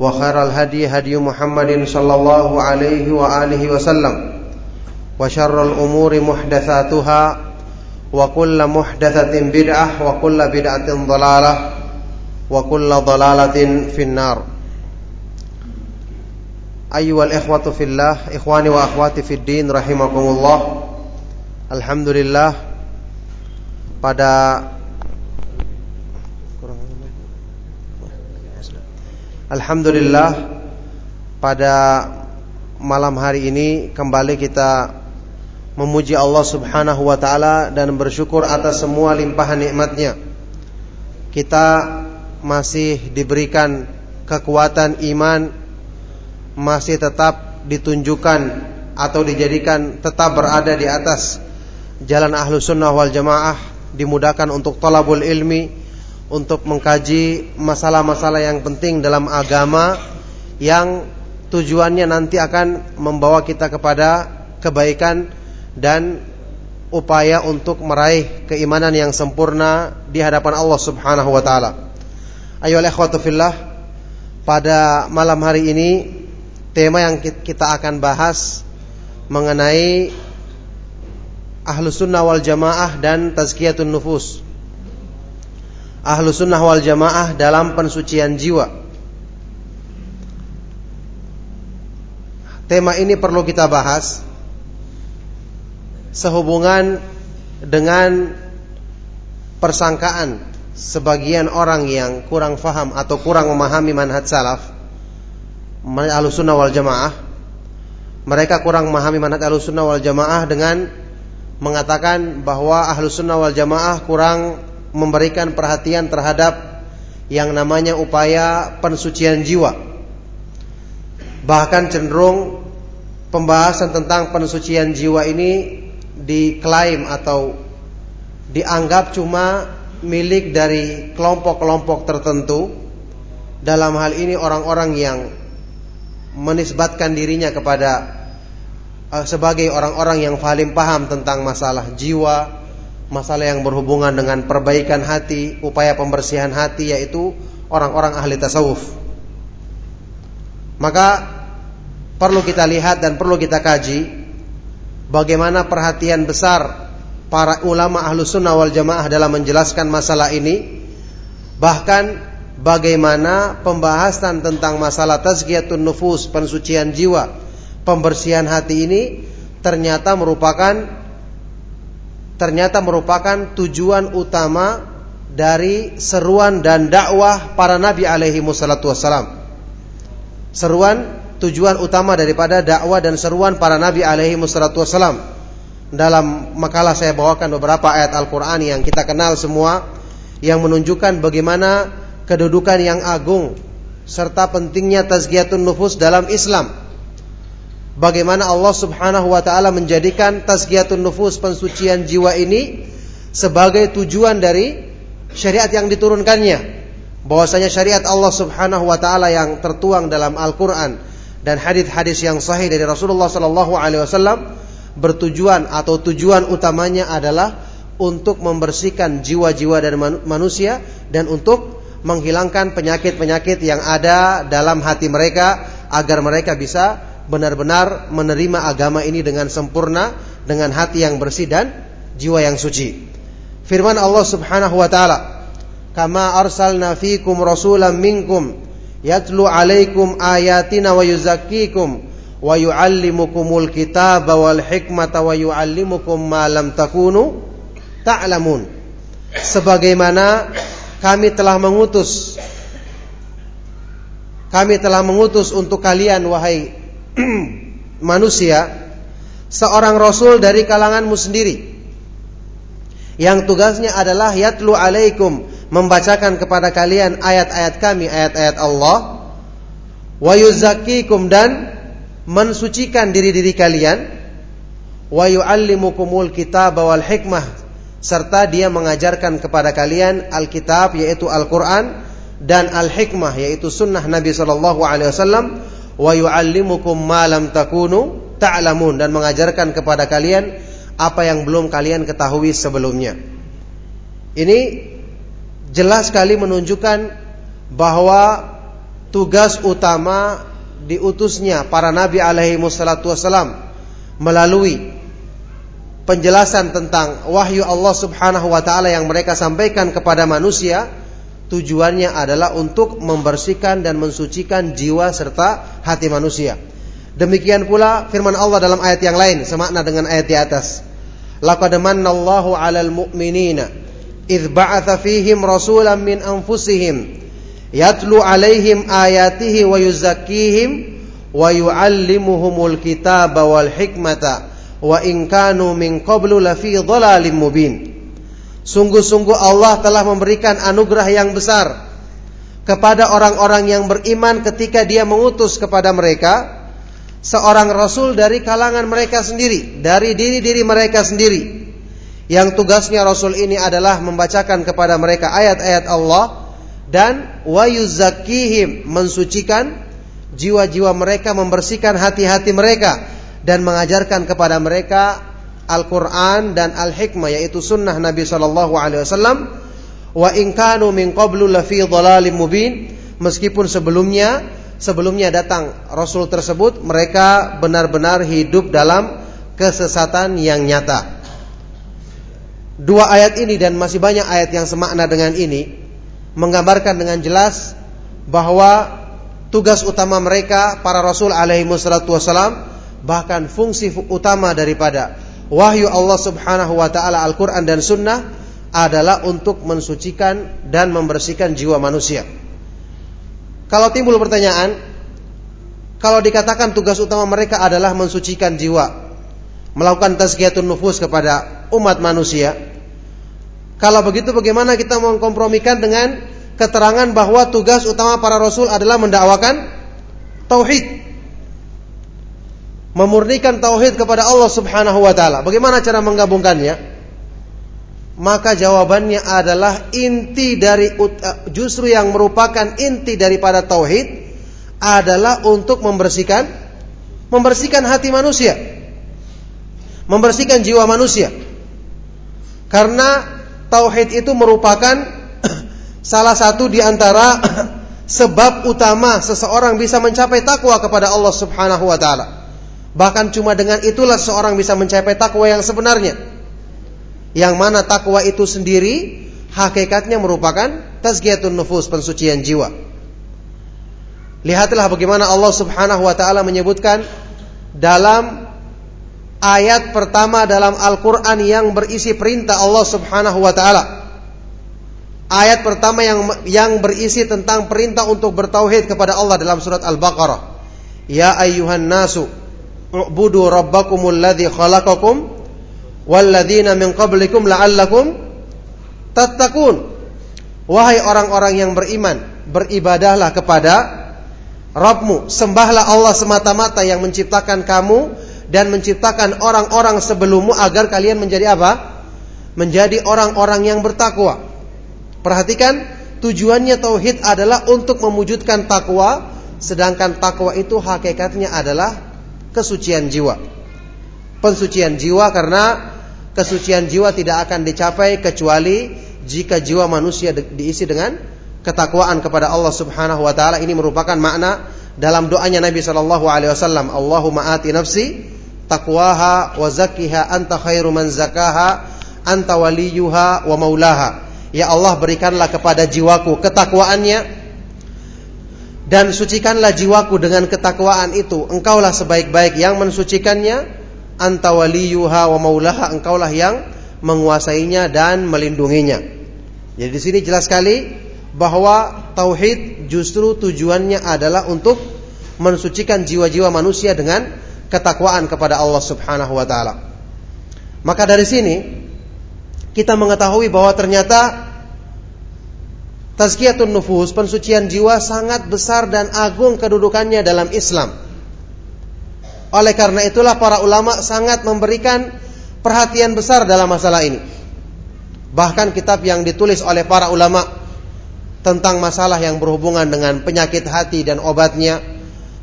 وخير الهدي هدي محمد صلى الله عليه وآله وسلم وشر الأمور محدثاتها وكل محدثة بدعة وكل بدعة ضلالة وكل ضلالة في النار. أيها الإخوة في الله إخواني وأخواتي في الدين رحمكم الله Alhamdulillah pada Alhamdulillah pada malam hari ini kembali kita memuji Allah Subhanahu wa taala dan bersyukur atas semua limpahan nikmatnya. Kita masih diberikan kekuatan iman masih tetap ditunjukkan atau dijadikan tetap berada di atas jalan ahlu sunnah wal jamaah dimudahkan untuk talabul ilmi untuk mengkaji masalah-masalah yang penting dalam agama yang tujuannya nanti akan membawa kita kepada kebaikan dan upaya untuk meraih keimanan yang sempurna di hadapan Allah Subhanahu wa taala. Ayo ikhwatu fillah, pada malam hari ini tema yang kita akan bahas mengenai Ahlu sunnah wal jamaah dan tazkiyatun nufus ahlu sunnah wal jamaah dalam pensucian jiwa. Tema ini perlu kita bahas sehubungan dengan persangkaan sebagian orang yang kurang faham atau kurang memahami manhaj salaf ahlu sunnah wal jamaah mereka kurang memahami manhaj ahlu sunnah wal jamaah dengan mengatakan bahwa ahlu sunnah wal jamaah kurang memberikan perhatian terhadap yang namanya upaya pensucian jiwa. Bahkan cenderung pembahasan tentang pensucian jiwa ini diklaim atau dianggap cuma milik dari kelompok-kelompok tertentu. Dalam hal ini orang-orang yang menisbatkan dirinya kepada uh, sebagai orang-orang yang paling paham tentang masalah jiwa, masalah yang berhubungan dengan perbaikan hati, upaya pembersihan hati yaitu orang-orang ahli tasawuf. Maka perlu kita lihat dan perlu kita kaji bagaimana perhatian besar para ulama ahlu sunnah wal jamaah dalam menjelaskan masalah ini. Bahkan bagaimana pembahasan tentang masalah tazkiyatun nufus, pensucian jiwa, pembersihan hati ini ternyata merupakan ternyata merupakan tujuan utama dari seruan dan dakwah para nabi alaihi wassalatu wassalam. Seruan tujuan utama daripada dakwah dan seruan para nabi alaihi wassalatu wassalam. Dalam makalah saya bawakan beberapa ayat Al-Qur'an yang kita kenal semua yang menunjukkan bagaimana kedudukan yang agung serta pentingnya tazkiyatun nufus dalam Islam bagaimana Allah Subhanahu wa taala menjadikan tazkiyatun nufus pensucian jiwa ini sebagai tujuan dari syariat yang diturunkannya. Bahwasanya syariat Allah Subhanahu wa taala yang tertuang dalam Al-Qur'an dan hadis-hadis yang sahih dari Rasulullah sallallahu alaihi wasallam bertujuan atau tujuan utamanya adalah untuk membersihkan jiwa-jiwa dan manusia dan untuk menghilangkan penyakit-penyakit yang ada dalam hati mereka agar mereka bisa benar-benar menerima agama ini dengan sempurna dengan hati yang bersih dan jiwa yang suci. Firman Allah Subhanahu wa taala, "Kama arsalna fikum rasulan minkum yatlu alaikum ayatina wa yuzakkikum wa yuallimukumul kitaba wal hikmata wa yuallimukum ma lam takunu ta'lamun sebagaimana kami telah mengutus kami telah mengutus untuk kalian wahai manusia seorang rasul dari kalanganmu sendiri. Yang tugasnya adalah yatlu alaikum membacakan kepada kalian ayat-ayat kami ayat-ayat Allah. Wa yuzakkikum dan mensucikan diri-diri kalian. Wa yuallimukumul kitab wal hikmah serta dia mengajarkan kepada kalian Alkitab yaitu Al-Qur'an dan Al-Hikmah yaitu sunnah Nabi sallallahu alaihi wasallam wa yuallimukum ma lam takunu ta'lamun dan mengajarkan kepada kalian apa yang belum kalian ketahui sebelumnya. Ini jelas sekali menunjukkan bahwa tugas utama diutusnya para nabi alaihi wassalatu wassalam melalui penjelasan tentang wahyu Allah Subhanahu wa taala yang mereka sampaikan kepada manusia tujuannya adalah untuk membersihkan dan mensucikan jiwa serta hati manusia. Demikian pula firman Allah dalam ayat yang lain semakna dengan ayat di atas. Laqad mannallahu 'alal mu'minina idz ba'atsa fihim rasulan min anfusihim yatlu 'alaihim ayatihi wa yuzakkihim wa yu'allimuhumul kitaba wal hikmata wa in kanu min qablu lafi dhalalim mubin. Sungguh-sungguh Allah telah memberikan anugerah yang besar kepada orang-orang yang beriman ketika Dia mengutus kepada mereka seorang rasul dari kalangan mereka sendiri, dari diri-diri mereka sendiri. Yang tugasnya rasul ini adalah membacakan kepada mereka ayat-ayat Allah dan wa yuzakkihim mensucikan jiwa-jiwa mereka, membersihkan hati-hati mereka dan mengajarkan kepada mereka Al-Quran dan Al-Hikmah yaitu sunnah Nabi Shallallahu Alaihi Wasallam wa inkanu min qablu lafi dhalalim mubin. Meskipun sebelumnya sebelumnya datang Rasul tersebut mereka benar-benar hidup dalam kesesatan yang nyata. Dua ayat ini dan masih banyak ayat yang semakna dengan ini menggambarkan dengan jelas bahwa tugas utama mereka para Rasul alaihi wassalam bahkan fungsi utama daripada wahyu Allah Subhanahu wa taala Al-Qur'an dan sunnah adalah untuk mensucikan dan membersihkan jiwa manusia. Kalau timbul pertanyaan, kalau dikatakan tugas utama mereka adalah mensucikan jiwa, melakukan tazkiyatun nufus kepada umat manusia, kalau begitu bagaimana kita mengkompromikan dengan keterangan bahwa tugas utama para rasul adalah mendakwakan tauhid? Memurnikan tauhid kepada Allah Subhanahu wa taala. Bagaimana cara menggabungkannya? Maka jawabannya adalah inti dari eh, justru yang merupakan inti daripada tauhid adalah untuk membersihkan membersihkan hati manusia. Membersihkan jiwa manusia. Karena tauhid itu merupakan salah satu di antara sebab utama seseorang bisa mencapai takwa kepada Allah Subhanahu wa taala. Bahkan cuma dengan itulah seorang bisa mencapai takwa yang sebenarnya. Yang mana takwa itu sendiri hakikatnya merupakan tazkiyatun nufus, pensucian jiwa. Lihatlah bagaimana Allah Subhanahu wa taala menyebutkan dalam ayat pertama dalam Al-Qur'an yang berisi perintah Allah Subhanahu wa taala. Ayat pertama yang yang berisi tentang perintah untuk bertauhid kepada Allah dalam surat Al-Baqarah. Ya ayyuhan nasu u'budu rabbakumul ladzi khalaqakum walladzina min qablikum la'allakum tattaqun. Wahai orang-orang yang beriman, beribadahlah kepada Rabbmu, sembahlah Allah semata-mata yang menciptakan kamu dan menciptakan orang-orang sebelummu agar kalian menjadi apa? Menjadi orang-orang yang bertakwa. Perhatikan, tujuannya tauhid adalah untuk mewujudkan takwa, sedangkan takwa itu hakikatnya adalah kesucian jiwa. Pensucian jiwa karena kesucian jiwa tidak akan dicapai kecuali jika jiwa manusia diisi dengan ketakwaan kepada Allah Subhanahu wa taala. Ini merupakan makna dalam doanya Nabi sallallahu alaihi wasallam, Allahumma ati nafsi taqwaha wa zakkiha anta khairu man zakaha anta waliyuha wa maulaha. Ya Allah berikanlah kepada jiwaku ketakwaannya dan sucikanlah jiwaku dengan ketakwaan itu. Engkaulah sebaik-baik yang mensucikannya. Anta waliyuha wa maulaha. Engkaulah yang menguasainya dan melindunginya. Jadi di sini jelas sekali bahwa tauhid justru tujuannya adalah untuk mensucikan jiwa-jiwa manusia dengan ketakwaan kepada Allah Subhanahu wa taala. Maka dari sini kita mengetahui bahwa ternyata Tazkiyatun nufus, pensucian jiwa sangat besar dan agung kedudukannya dalam Islam. Oleh karena itulah para ulama sangat memberikan perhatian besar dalam masalah ini. Bahkan kitab yang ditulis oleh para ulama tentang masalah yang berhubungan dengan penyakit hati dan obatnya,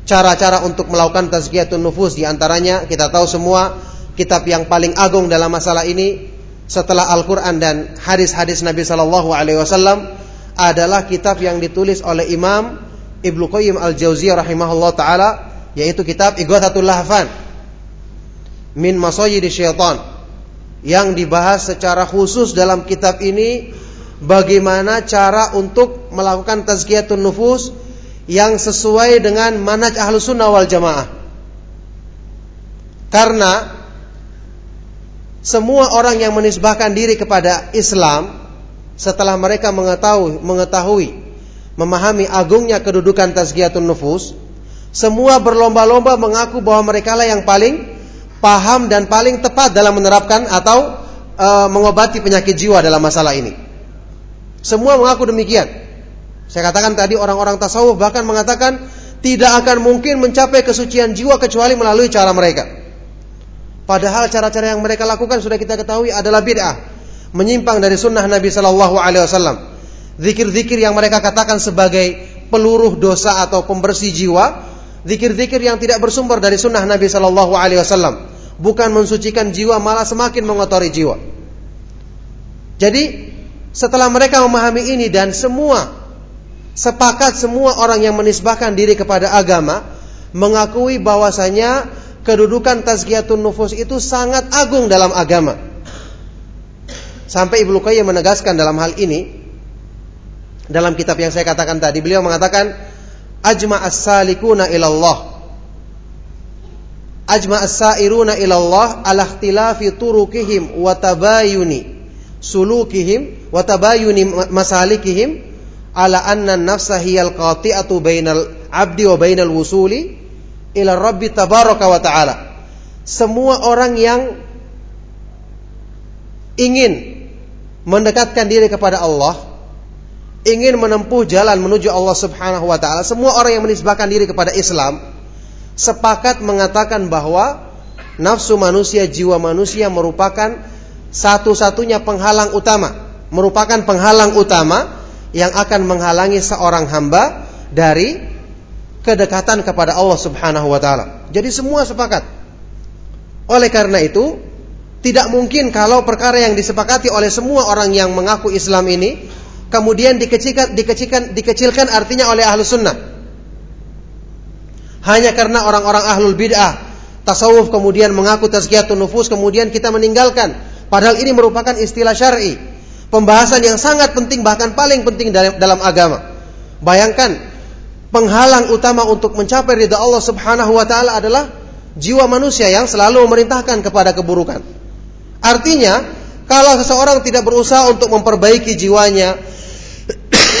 cara-cara untuk melakukan tazkiyatun nufus di antaranya kita tahu semua kitab yang paling agung dalam masalah ini setelah Al-Qur'an dan hadis-hadis Nabi sallallahu alaihi wasallam adalah kitab yang ditulis oleh Imam Ibnu Qayyim Al-Jauziyah rahimahullah taala yaitu kitab Ighathatul Lahfan min Masayyid Syaitan yang dibahas secara khusus dalam kitab ini bagaimana cara untuk melakukan tazkiyatun nufus yang sesuai dengan manhaj ahlu sunnah wal jamaah. Karena semua orang yang menisbahkan diri kepada Islam setelah mereka mengetahui, mengetahui memahami agungnya kedudukan tazkiyatun nufus, semua berlomba-lomba mengaku bahwa mereka lah yang paling paham dan paling tepat dalam menerapkan atau e, mengobati penyakit jiwa dalam masalah ini. Semua mengaku demikian. Saya katakan tadi orang-orang tasawuf bahkan mengatakan tidak akan mungkin mencapai kesucian jiwa kecuali melalui cara mereka. Padahal cara-cara yang mereka lakukan sudah kita ketahui adalah bid'ah menyimpang dari sunnah Nabi Shallallahu Alaihi Wasallam. Zikir-zikir yang mereka katakan sebagai peluruh dosa atau pembersih jiwa, zikir-zikir yang tidak bersumber dari sunnah Nabi Shallallahu Alaihi Wasallam, bukan mensucikan jiwa malah semakin mengotori jiwa. Jadi setelah mereka memahami ini dan semua sepakat semua orang yang menisbahkan diri kepada agama mengakui bahwasanya kedudukan tazkiyatun nufus itu sangat agung dalam agama. Sampai Ibnu Qayyim menegaskan dalam hal ini dalam kitab yang saya katakan tadi beliau mengatakan ajma as-salikuna ilallah. Ajma as-sairuna ilallah ala ikhtilafi turukihim wa tabayuni sulukihim wa tabayuni masalikihim ala anna nafsa hiyal qati'atu bainal abdi wa bainal wusuli ila rabbi tabaraka wa ta'ala. Semua orang yang ingin mendekatkan diri kepada Allah, ingin menempuh jalan menuju Allah Subhanahu wa taala, semua orang yang menisbahkan diri kepada Islam sepakat mengatakan bahwa nafsu manusia, jiwa manusia merupakan satu-satunya penghalang utama, merupakan penghalang utama yang akan menghalangi seorang hamba dari kedekatan kepada Allah Subhanahu wa taala. Jadi semua sepakat. Oleh karena itu, tidak mungkin kalau perkara yang disepakati oleh semua orang yang mengaku Islam ini kemudian dikecilkan, dikecilkan, dikecilkan artinya oleh ahlu sunnah. Hanya karena orang-orang ahlul bid'ah tasawuf kemudian mengaku tazkiyatun nufus kemudian kita meninggalkan. Padahal ini merupakan istilah syar'i, pembahasan yang sangat penting bahkan paling penting dalam, dalam agama. Bayangkan penghalang utama untuk mencapai ridha Allah Subhanahu wa taala adalah jiwa manusia yang selalu memerintahkan kepada keburukan. Artinya, kalau seseorang tidak berusaha untuk memperbaiki jiwanya,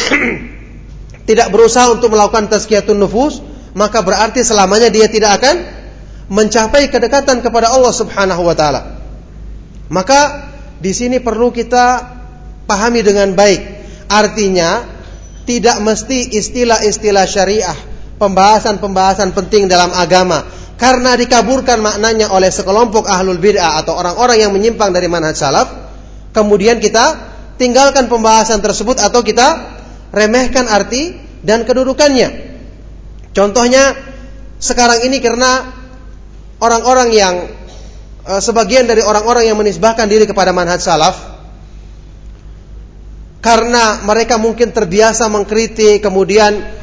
tidak berusaha untuk melakukan tazkiyatun nufus, maka berarti selamanya dia tidak akan mencapai kedekatan kepada Allah Subhanahu wa taala. Maka di sini perlu kita pahami dengan baik. Artinya tidak mesti istilah-istilah syariah, pembahasan-pembahasan penting dalam agama karena dikaburkan maknanya oleh sekelompok ahlul bid'ah atau orang-orang yang menyimpang dari manhaj salaf, kemudian kita tinggalkan pembahasan tersebut atau kita remehkan arti dan kedudukannya. Contohnya sekarang ini karena orang-orang yang uh, sebagian dari orang-orang yang menisbahkan diri kepada manhaj salaf karena mereka mungkin terbiasa mengkritik kemudian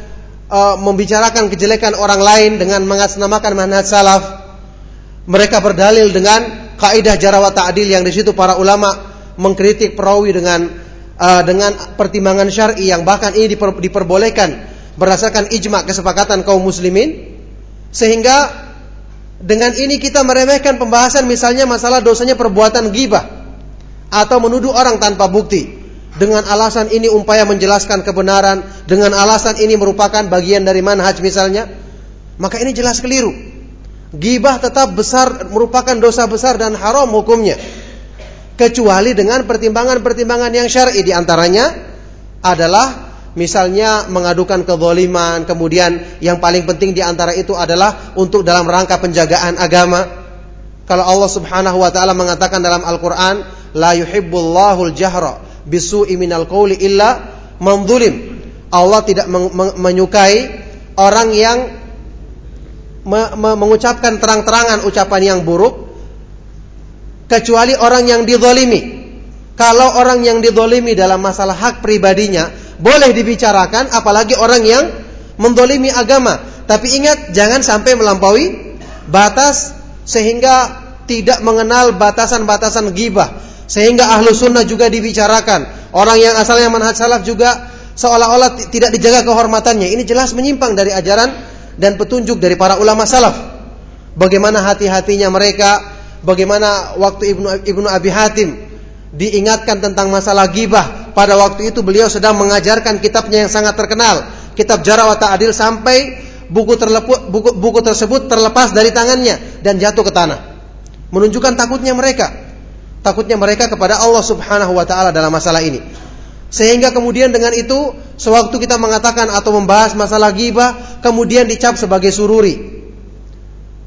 uh, membicarakan kejelekan orang lain dengan mengatasnamakan manhaj salaf mereka berdalil dengan kaidah jarawat ta'dil yang di situ para ulama mengkritik perawi dengan uh, dengan pertimbangan syar'i yang bahkan ini diper, diperbolehkan berdasarkan ijma kesepakatan kaum muslimin. Sehingga dengan ini kita meremehkan pembahasan misalnya masalah dosanya perbuatan gibah atau menuduh orang tanpa bukti dengan alasan ini upaya menjelaskan kebenaran. Dengan alasan ini merupakan bagian dari manhaj misalnya. Maka ini jelas keliru. Gibah tetap besar merupakan dosa besar dan haram hukumnya. Kecuali dengan pertimbangan-pertimbangan yang syar'i. Di antaranya adalah misalnya mengadukan kezaliman, kemudian yang paling penting di antara itu adalah untuk dalam rangka penjagaan agama. Kalau Allah Subhanahu wa taala mengatakan dalam Al-Qur'an, la yuhibbullahu al-jahra bisu'i minal qawli illa man Allah tidak menyukai orang yang mengucapkan terang-terangan ucapan yang buruk kecuali orang yang dizalimi. Kalau orang yang dizalimi dalam masalah hak pribadinya boleh dibicarakan apalagi orang yang mendolimi agama. Tapi ingat jangan sampai melampaui batas sehingga tidak mengenal batasan-batasan gibah. Sehingga ahlu sunnah juga dibicarakan. Orang yang asalnya manhaj salaf juga seolah-olah tidak dijaga kehormatannya. Ini jelas menyimpang dari ajaran dan petunjuk dari para ulama salaf. Bagaimana hati-hatinya mereka, bagaimana waktu Ibnu Ibnu Abi Hatim diingatkan tentang masalah gibah. Pada waktu itu beliau sedang mengajarkan kitabnya yang sangat terkenal, kitab Jarawat Ta'adil sampai buku, terlepu, buku, buku tersebut terlepas dari tangannya dan jatuh ke tanah. Menunjukkan takutnya mereka. Takutnya mereka kepada Allah Subhanahu wa taala dalam masalah ini. Sehingga kemudian dengan itu sewaktu kita mengatakan atau membahas masalah gibah kemudian dicap sebagai sururi.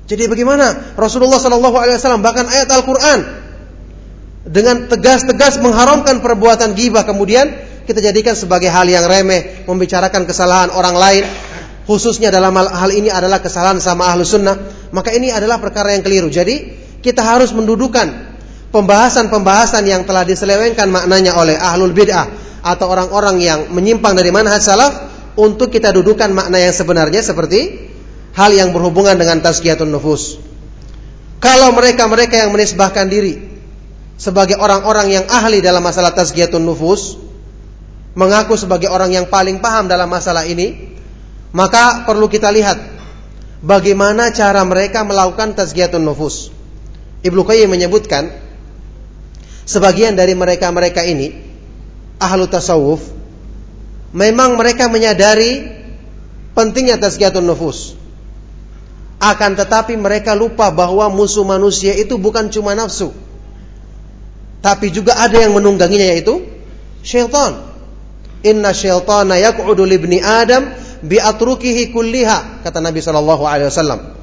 Jadi bagaimana? Rasulullah Shallallahu alaihi wasallam bahkan ayat Al-Qur'an dengan tegas-tegas mengharamkan perbuatan gibah kemudian kita jadikan sebagai hal yang remeh membicarakan kesalahan orang lain khususnya dalam hal, hal ini adalah kesalahan sama ahlu sunnah maka ini adalah perkara yang keliru jadi kita harus mendudukan pembahasan-pembahasan yang telah diselewengkan maknanya oleh ahlul bid'ah atau orang-orang yang menyimpang dari manhaj salaf untuk kita dudukan makna yang sebenarnya seperti hal yang berhubungan dengan tazkiyatun nufus kalau mereka-mereka yang menisbahkan diri sebagai orang-orang yang ahli dalam masalah tazkiyatun nufus, mengaku sebagai orang yang paling paham dalam masalah ini, maka perlu kita lihat bagaimana cara mereka melakukan tazkiyatun nufus. Ibnu Qayyim menyebutkan sebagian dari mereka-mereka ini ahlu tasawuf memang mereka menyadari pentingnya tazkiyatun nufus. Akan tetapi mereka lupa bahwa musuh manusia itu bukan cuma nafsu tapi juga ada yang menungganginya yaitu syaitan. Inna syaitana yaq'udu libni Adam bi atrukihi kulliha kata Nabi wasallam.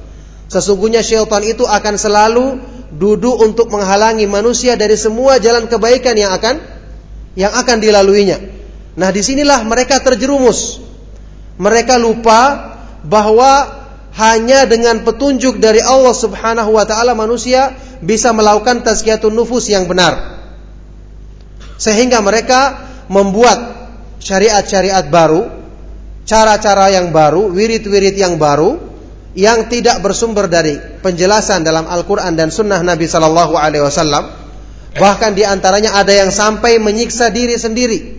Sesungguhnya syaitan itu akan selalu duduk untuk menghalangi manusia dari semua jalan kebaikan yang akan yang akan dilaluinya. Nah, di sinilah mereka terjerumus. Mereka lupa bahwa hanya dengan petunjuk dari Allah Subhanahu wa taala manusia bisa melakukan tazkiyatun nufus yang benar. Sehingga mereka membuat syariat-syariat baru, cara-cara yang baru, wirid-wirid yang baru yang tidak bersumber dari penjelasan dalam Al-Qur'an dan sunnah Nabi sallallahu alaihi wasallam. Bahkan di antaranya ada yang sampai menyiksa diri sendiri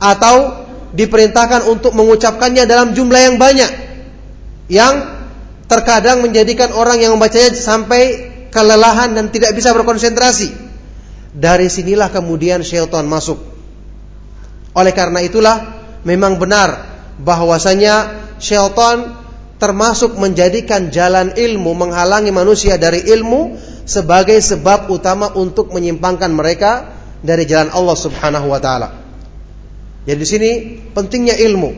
atau diperintahkan untuk mengucapkannya dalam jumlah yang banyak yang terkadang menjadikan orang yang membacanya sampai kelelahan dan tidak bisa berkonsentrasi. Dari sinilah kemudian syaitan masuk. Oleh karena itulah memang benar bahwasanya syaitan termasuk menjadikan jalan ilmu menghalangi manusia dari ilmu sebagai sebab utama untuk menyimpangkan mereka dari jalan Allah Subhanahu wa taala. Jadi di sini pentingnya ilmu.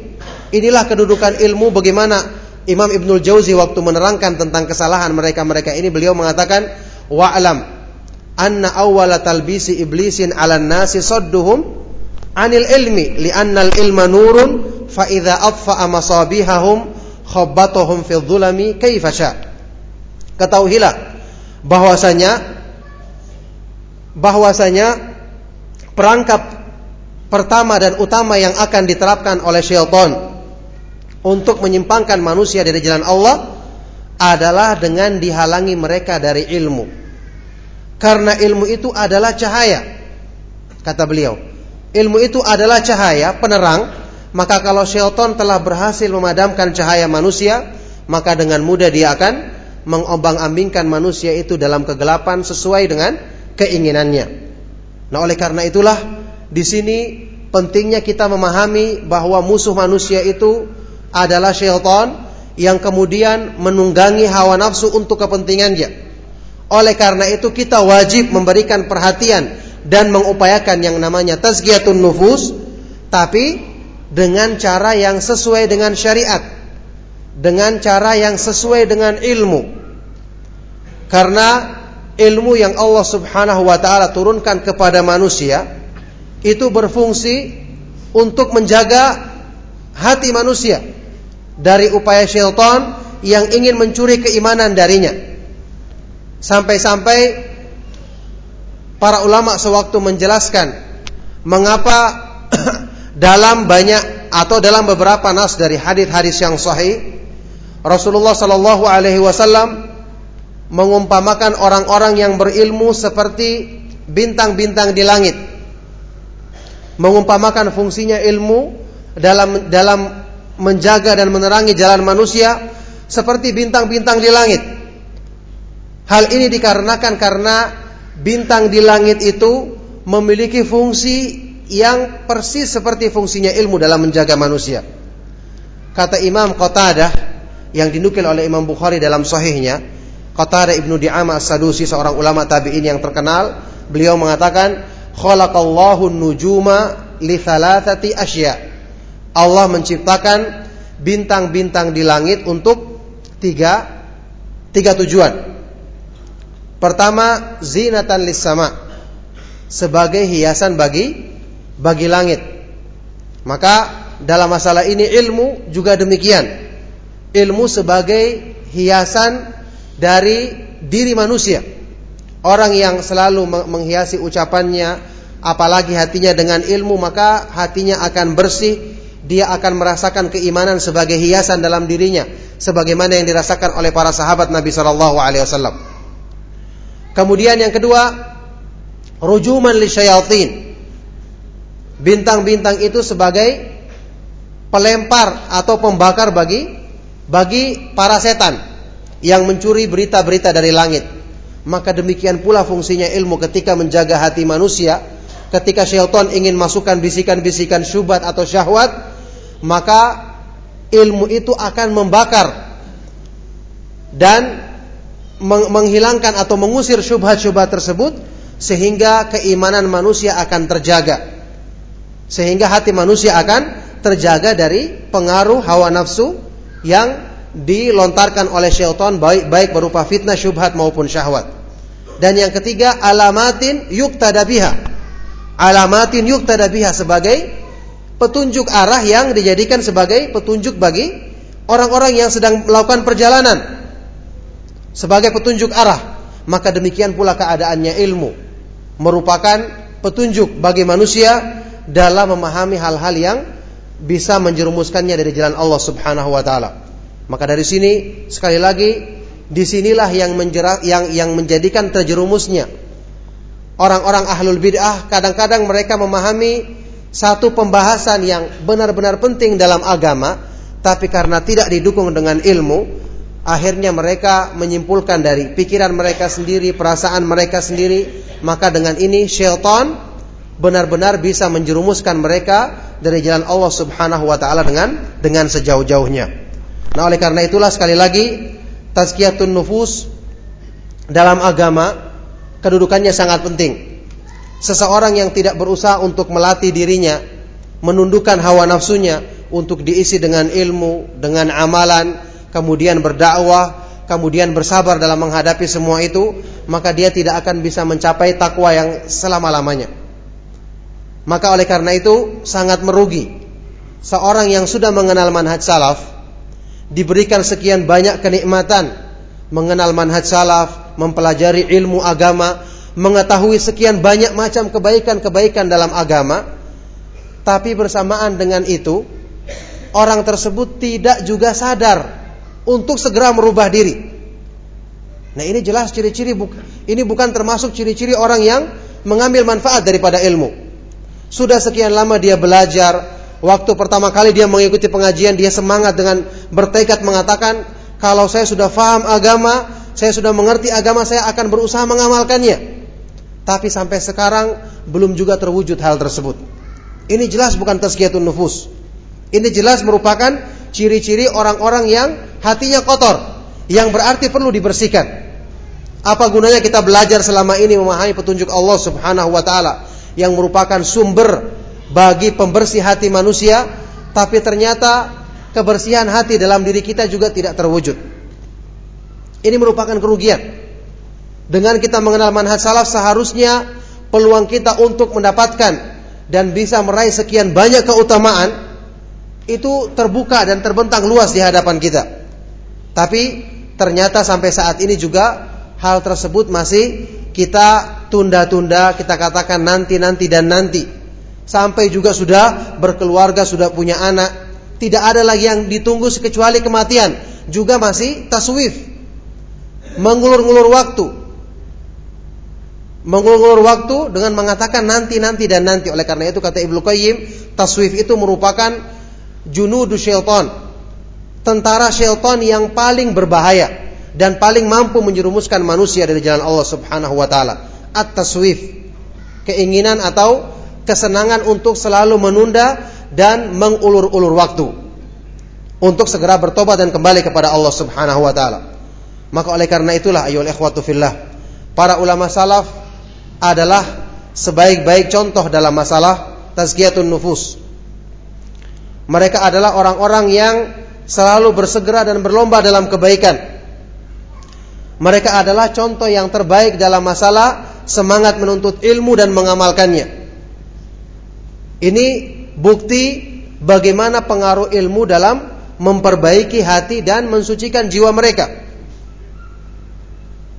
Inilah kedudukan ilmu bagaimana Imam Ibnul Jauzi waktu menerangkan tentang kesalahan mereka-mereka ini beliau mengatakan wa'lam anna awwala talbisi iblisin 'alan nasi sadduhum 'anil ilmi li'anna al-ilma nurun fa idza affa'a masabihahum khabbatahum fi dhulami kaifa. Ketahuilah bahwasanya bahwasanya perangkap pertama dan utama yang akan diterapkan oleh syaitan untuk menyimpangkan manusia dari jalan Allah adalah dengan dihalangi mereka dari ilmu. Karena ilmu itu adalah cahaya. Kata beliau, ilmu itu adalah cahaya penerang, maka kalau syaitan telah berhasil memadamkan cahaya manusia, maka dengan mudah dia akan mengombang-ambingkan manusia itu dalam kegelapan sesuai dengan keinginannya. Nah, oleh karena itulah di sini pentingnya kita memahami bahwa musuh manusia itu adalah syaitan yang kemudian menunggangi hawa nafsu untuk kepentingannya. Oleh karena itu kita wajib memberikan perhatian dan mengupayakan yang namanya tazkiyatun nufus tapi dengan cara yang sesuai dengan syariat. Dengan cara yang sesuai dengan ilmu. Karena ilmu yang Allah Subhanahu wa taala turunkan kepada manusia itu berfungsi untuk menjaga hati manusia dari upaya syaitan yang ingin mencuri keimanan darinya. Sampai-sampai para ulama sewaktu menjelaskan mengapa dalam banyak atau dalam beberapa nas dari hadis-hadis yang sahih Rasulullah Shallallahu alaihi wasallam mengumpamakan orang-orang yang berilmu seperti bintang-bintang di langit. Mengumpamakan fungsinya ilmu dalam dalam menjaga dan menerangi jalan manusia seperti bintang-bintang di langit. Hal ini dikarenakan karena bintang di langit itu memiliki fungsi yang persis seperti fungsinya ilmu dalam menjaga manusia. Kata Imam Qatadah yang dinukil oleh Imam Bukhari dalam sahihnya, Qatadah Ibnu Di'amah As-Sadusi seorang ulama tabi'in yang terkenal, beliau mengatakan, "Khalaqallahu nujuma li thalathati asya." Allah menciptakan bintang-bintang di langit untuk tiga tiga tujuan. Pertama, zinatan lis sama. Sebagai hiasan bagi bagi langit. Maka dalam masalah ini ilmu juga demikian. Ilmu sebagai hiasan dari diri manusia. Orang yang selalu menghiasi ucapannya, apalagi hatinya dengan ilmu, maka hatinya akan bersih, dia akan merasakan keimanan sebagai hiasan dalam dirinya, sebagaimana yang dirasakan oleh para sahabat Nabi Shallallahu Alaihi Wasallam. Kemudian yang kedua, rujuman li syayatin. Bintang-bintang itu sebagai pelempar atau pembakar bagi bagi para setan yang mencuri berita-berita dari langit. Maka demikian pula fungsinya ilmu ketika menjaga hati manusia. Ketika syaitan ingin masukkan bisikan-bisikan syubhat atau syahwat, maka ilmu itu akan membakar dan menghilangkan atau mengusir syubhat-syubhat tersebut sehingga keimanan manusia akan terjaga. Sehingga hati manusia akan terjaga dari pengaruh hawa nafsu yang dilontarkan oleh syaitan baik baik berupa fitnah syubhat maupun syahwat. Dan yang ketiga alamatin yuktada biha. Alamatin yuktada biha sebagai petunjuk arah yang dijadikan sebagai petunjuk bagi orang-orang yang sedang melakukan perjalanan. Sebagai petunjuk arah. Maka demikian pula keadaannya ilmu merupakan petunjuk bagi manusia dalam memahami hal-hal yang bisa menjerumuskannya dari jalan Allah Subhanahu wa taala. Maka dari sini sekali lagi di sinilah yang menjerat yang yang menjadikan terjerumusnya orang-orang ahlul bid'ah kadang-kadang mereka memahami satu pembahasan yang benar-benar penting dalam agama tapi karena tidak didukung dengan ilmu akhirnya mereka menyimpulkan dari pikiran mereka sendiri perasaan mereka sendiri maka dengan ini syaitan benar-benar bisa menjerumuskan mereka dari jalan Allah Subhanahu wa taala dengan dengan sejauh-jauhnya. Nah, oleh karena itulah sekali lagi tazkiyatun nufus dalam agama kedudukannya sangat penting. Seseorang yang tidak berusaha untuk melatih dirinya, menundukkan hawa nafsunya untuk diisi dengan ilmu, dengan amalan, kemudian berdakwah, kemudian bersabar dalam menghadapi semua itu, maka dia tidak akan bisa mencapai takwa yang selama-lamanya. Maka oleh karena itu sangat merugi seorang yang sudah mengenal manhaj salaf diberikan sekian banyak kenikmatan mengenal manhaj salaf, mempelajari ilmu agama, mengetahui sekian banyak macam kebaikan-kebaikan dalam agama, tapi bersamaan dengan itu, orang tersebut tidak juga sadar untuk segera merubah diri. Nah, ini jelas ciri-ciri ini bukan termasuk ciri-ciri orang yang mengambil manfaat daripada ilmu. Sudah sekian lama dia belajar, waktu pertama kali dia mengikuti pengajian dia semangat dengan bertekad mengatakan kalau saya sudah faham agama, saya sudah mengerti agama, saya akan berusaha mengamalkannya. Tapi sampai sekarang belum juga terwujud hal tersebut. Ini jelas bukan tazkiyatun nufus. Ini jelas merupakan ciri-ciri orang-orang yang hatinya kotor, yang berarti perlu dibersihkan. Apa gunanya kita belajar selama ini memahami petunjuk Allah Subhanahu wa taala yang merupakan sumber bagi pembersih hati manusia, tapi ternyata kebersihan hati dalam diri kita juga tidak terwujud. Ini merupakan kerugian. Dengan kita mengenal manhaj salaf seharusnya peluang kita untuk mendapatkan dan bisa meraih sekian banyak keutamaan itu terbuka dan terbentang luas di hadapan kita. Tapi ternyata sampai saat ini juga hal tersebut masih kita tunda-tunda, kita katakan nanti-nanti dan nanti. Sampai juga sudah berkeluarga, sudah punya anak, tidak ada lagi yang ditunggu kecuali kematian, juga masih taswif. Mengulur-ngulur waktu, mengulur waktu dengan mengatakan nanti nanti dan nanti. Oleh karena itu kata Ibnu Qayyim taswif itu merupakan junudu syaitan. Tentara syaitan yang paling berbahaya dan paling mampu menjerumuskan manusia dari jalan Allah Subhanahu wa taala at-taswif keinginan atau kesenangan untuk selalu menunda dan mengulur-ulur waktu untuk segera bertobat dan kembali kepada Allah Subhanahu wa taala maka oleh karena itulah ayo ikhwatu fillah para ulama salaf adalah sebaik-baik contoh dalam masalah tazkiyatun nufus. Mereka adalah orang-orang yang selalu bersegera dan berlomba dalam kebaikan. Mereka adalah contoh yang terbaik dalam masalah semangat menuntut ilmu dan mengamalkannya. Ini bukti bagaimana pengaruh ilmu dalam memperbaiki hati dan mensucikan jiwa mereka.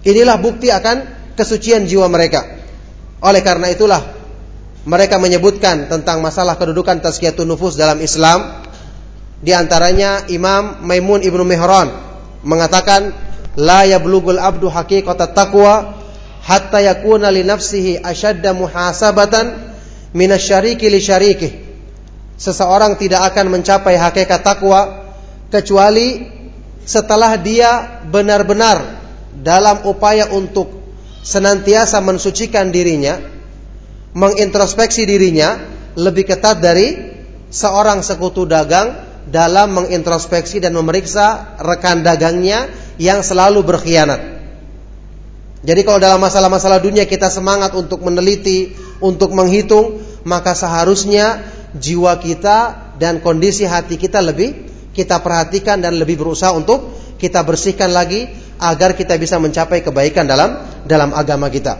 Inilah bukti akan kesucian jiwa mereka. Oleh karena itulah mereka menyebutkan tentang masalah kedudukan tazkiyatun nufus dalam Islam di antaranya Imam Maimun Ibnu Mihran mengatakan la yablugul abdu haqiqata taqwa hatta yakuna li nafsihi ashadda muhasabatan minasyariki li syariki. Seseorang tidak akan mencapai hakikat takwa kecuali setelah dia benar-benar dalam upaya untuk senantiasa mensucikan dirinya, mengintrospeksi dirinya lebih ketat dari seorang sekutu dagang dalam mengintrospeksi dan memeriksa rekan dagangnya yang selalu berkhianat. Jadi kalau dalam masalah-masalah dunia kita semangat untuk meneliti, untuk menghitung, maka seharusnya jiwa kita dan kondisi hati kita lebih kita perhatikan dan lebih berusaha untuk kita bersihkan lagi agar kita bisa mencapai kebaikan dalam dalam agama kita.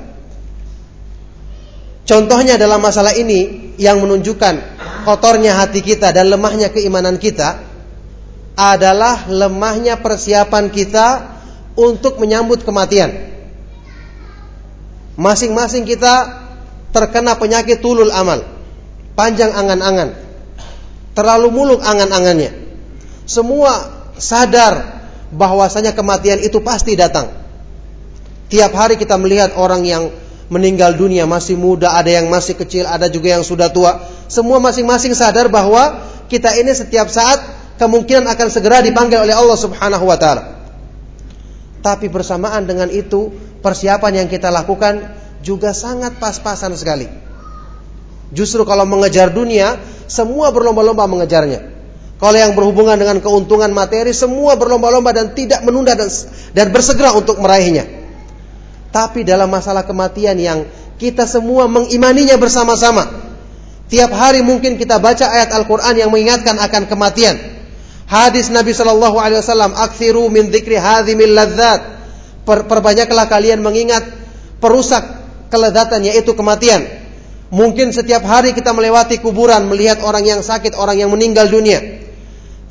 Contohnya dalam masalah ini yang menunjukkan kotornya hati kita dan lemahnya keimanan kita adalah lemahnya persiapan kita untuk menyambut kematian. Masing-masing kita terkena penyakit tulul amal, panjang angan-angan, terlalu muluk angan-angannya. Semua sadar bahwasanya kematian itu pasti datang. Tiap hari kita melihat orang yang meninggal dunia masih muda, ada yang masih kecil, ada juga yang sudah tua. Semua masing-masing sadar bahwa kita ini setiap saat kemungkinan akan segera dipanggil oleh Allah Subhanahu wa taala. Tapi bersamaan dengan itu, persiapan yang kita lakukan juga sangat pas-pasan sekali. Justru kalau mengejar dunia, semua berlomba-lomba mengejarnya. Kalau yang berhubungan dengan keuntungan materi semua berlomba-lomba dan tidak menunda dan, dan bersegera untuk meraihnya. Tapi dalam masalah kematian yang kita semua mengimaninya bersama-sama. Tiap hari mungkin kita baca ayat Al-Quran yang mengingatkan akan kematian. Hadis Nabi Shallallahu Alaihi Wasallam, "Aksiru min dzikri hadhimil ladzat." Per, perbanyaklah kalian mengingat perusak keledatan yaitu kematian. Mungkin setiap hari kita melewati kuburan melihat orang yang sakit, orang yang meninggal dunia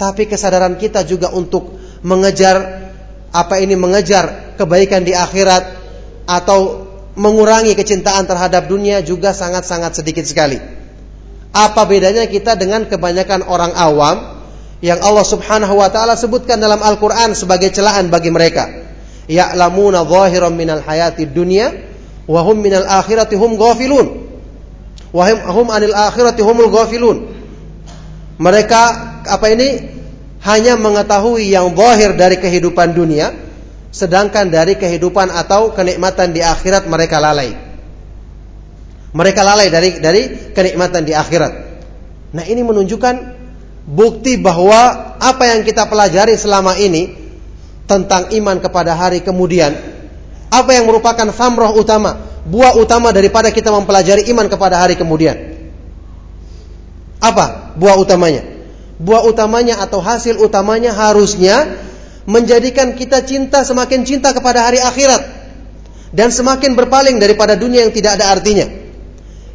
tapi kesadaran kita juga untuk mengejar apa ini mengejar kebaikan di akhirat atau mengurangi kecintaan terhadap dunia juga sangat-sangat sedikit sekali. Apa bedanya kita dengan kebanyakan orang awam yang Allah Subhanahu wa taala sebutkan dalam Al-Qur'an sebagai celaan bagi mereka. Ya'lamuna zahiran minal hayati dunya wa hum minal akhirati hum ghafilun. Wa hum anil akhirati humul ghafilun. Mereka apa ini hanya mengetahui yang zahir dari kehidupan dunia sedangkan dari kehidupan atau kenikmatan di akhirat mereka lalai. Mereka lalai dari dari kenikmatan di akhirat. Nah, ini menunjukkan bukti bahwa apa yang kita pelajari selama ini tentang iman kepada hari kemudian, apa yang merupakan famroh utama, buah utama daripada kita mempelajari iman kepada hari kemudian. Apa buah utamanya? Buah utamanya atau hasil utamanya harusnya menjadikan kita cinta semakin cinta kepada hari akhirat dan semakin berpaling daripada dunia yang tidak ada artinya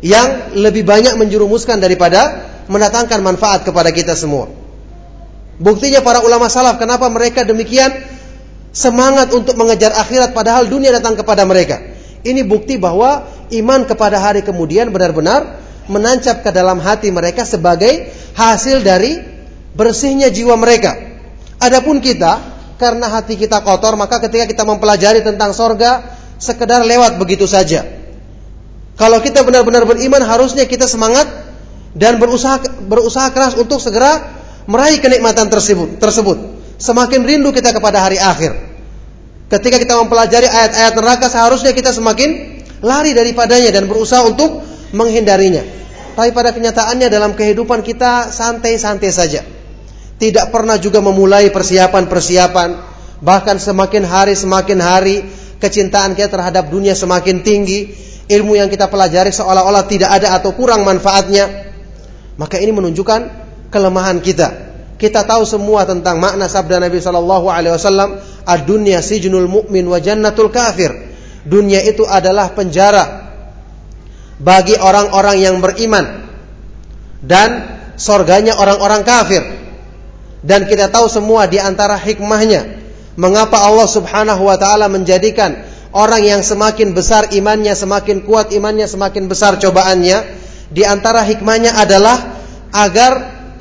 yang lebih banyak menjerumuskan daripada mendatangkan manfaat kepada kita semua. Buktinya para ulama salaf kenapa mereka demikian semangat untuk mengejar akhirat padahal dunia datang kepada mereka. Ini bukti bahwa iman kepada hari kemudian benar-benar menancap ke dalam hati mereka sebagai hasil dari bersihnya jiwa mereka. Adapun kita karena hati kita kotor maka ketika kita mempelajari tentang sorga sekedar lewat begitu saja kalau kita benar-benar beriman harusnya kita semangat dan berusaha berusaha keras untuk segera meraih kenikmatan tersebut. tersebut. Semakin rindu kita kepada hari akhir. Ketika kita mempelajari ayat-ayat neraka seharusnya kita semakin lari daripadanya dan berusaha untuk menghindarinya. Tapi pada kenyataannya dalam kehidupan kita santai-santai saja. Tidak pernah juga memulai persiapan-persiapan. Bahkan semakin hari semakin hari kecintaan kita terhadap dunia semakin tinggi ilmu yang kita pelajari seolah-olah tidak ada atau kurang manfaatnya, maka ini menunjukkan kelemahan kita. Kita tahu semua tentang makna sabda Nabi Shallallahu Alaihi Wasallam, "Ad-dunya sijnul mu'min wa jannatul kafir." Dunia itu adalah penjara bagi orang-orang yang beriman dan sorganya orang-orang kafir. Dan kita tahu semua di antara hikmahnya mengapa Allah Subhanahu wa taala menjadikan Orang yang semakin besar imannya, semakin kuat imannya, semakin besar cobaannya. Di antara hikmahnya adalah agar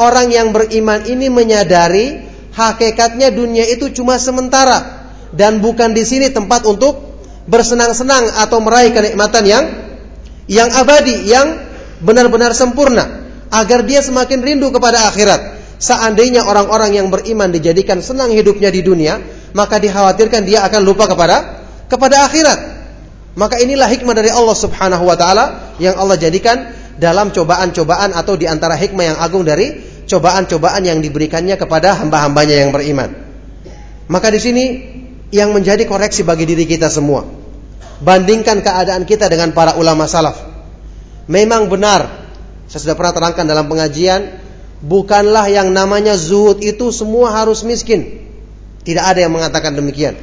orang yang beriman ini menyadari hakikatnya dunia itu cuma sementara dan bukan di sini tempat untuk bersenang-senang atau meraih kenikmatan yang yang abadi, yang benar-benar sempurna agar dia semakin rindu kepada akhirat. Seandainya orang-orang yang beriman dijadikan senang hidupnya di dunia, maka dikhawatirkan dia akan lupa kepada kepada akhirat. Maka inilah hikmah dari Allah Subhanahu wa taala yang Allah jadikan dalam cobaan-cobaan atau di antara hikmah yang agung dari cobaan-cobaan yang diberikannya kepada hamba-hambanya yang beriman. Maka di sini yang menjadi koreksi bagi diri kita semua. Bandingkan keadaan kita dengan para ulama salaf. Memang benar, saya sudah pernah terangkan dalam pengajian, bukanlah yang namanya zuhud itu semua harus miskin. Tidak ada yang mengatakan demikian.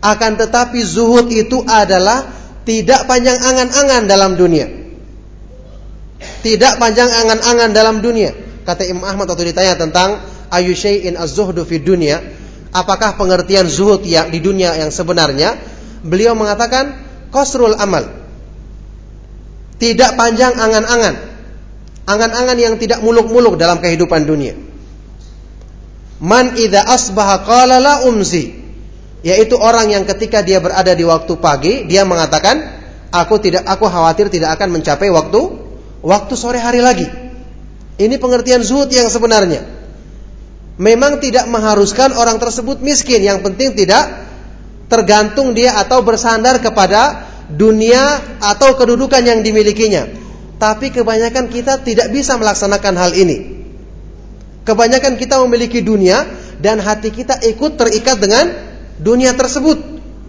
Akan tetapi zuhud itu adalah tidak panjang angan-angan dalam dunia. Tidak panjang angan-angan dalam dunia. Kata Imam Ahmad waktu ditanya tentang ayu syai'in az-zuhdu fi dunia, apakah pengertian zuhud yang di dunia yang sebenarnya? Beliau mengatakan qasrul amal. Tidak panjang angan-angan. Angan-angan yang tidak muluk-muluk dalam kehidupan dunia. Man idza asbaha qala la umsi yaitu orang yang ketika dia berada di waktu pagi dia mengatakan aku tidak aku khawatir tidak akan mencapai waktu waktu sore hari lagi. Ini pengertian zuhud yang sebenarnya. Memang tidak mengharuskan orang tersebut miskin, yang penting tidak tergantung dia atau bersandar kepada dunia atau kedudukan yang dimilikinya. Tapi kebanyakan kita tidak bisa melaksanakan hal ini. Kebanyakan kita memiliki dunia dan hati kita ikut terikat dengan dunia tersebut.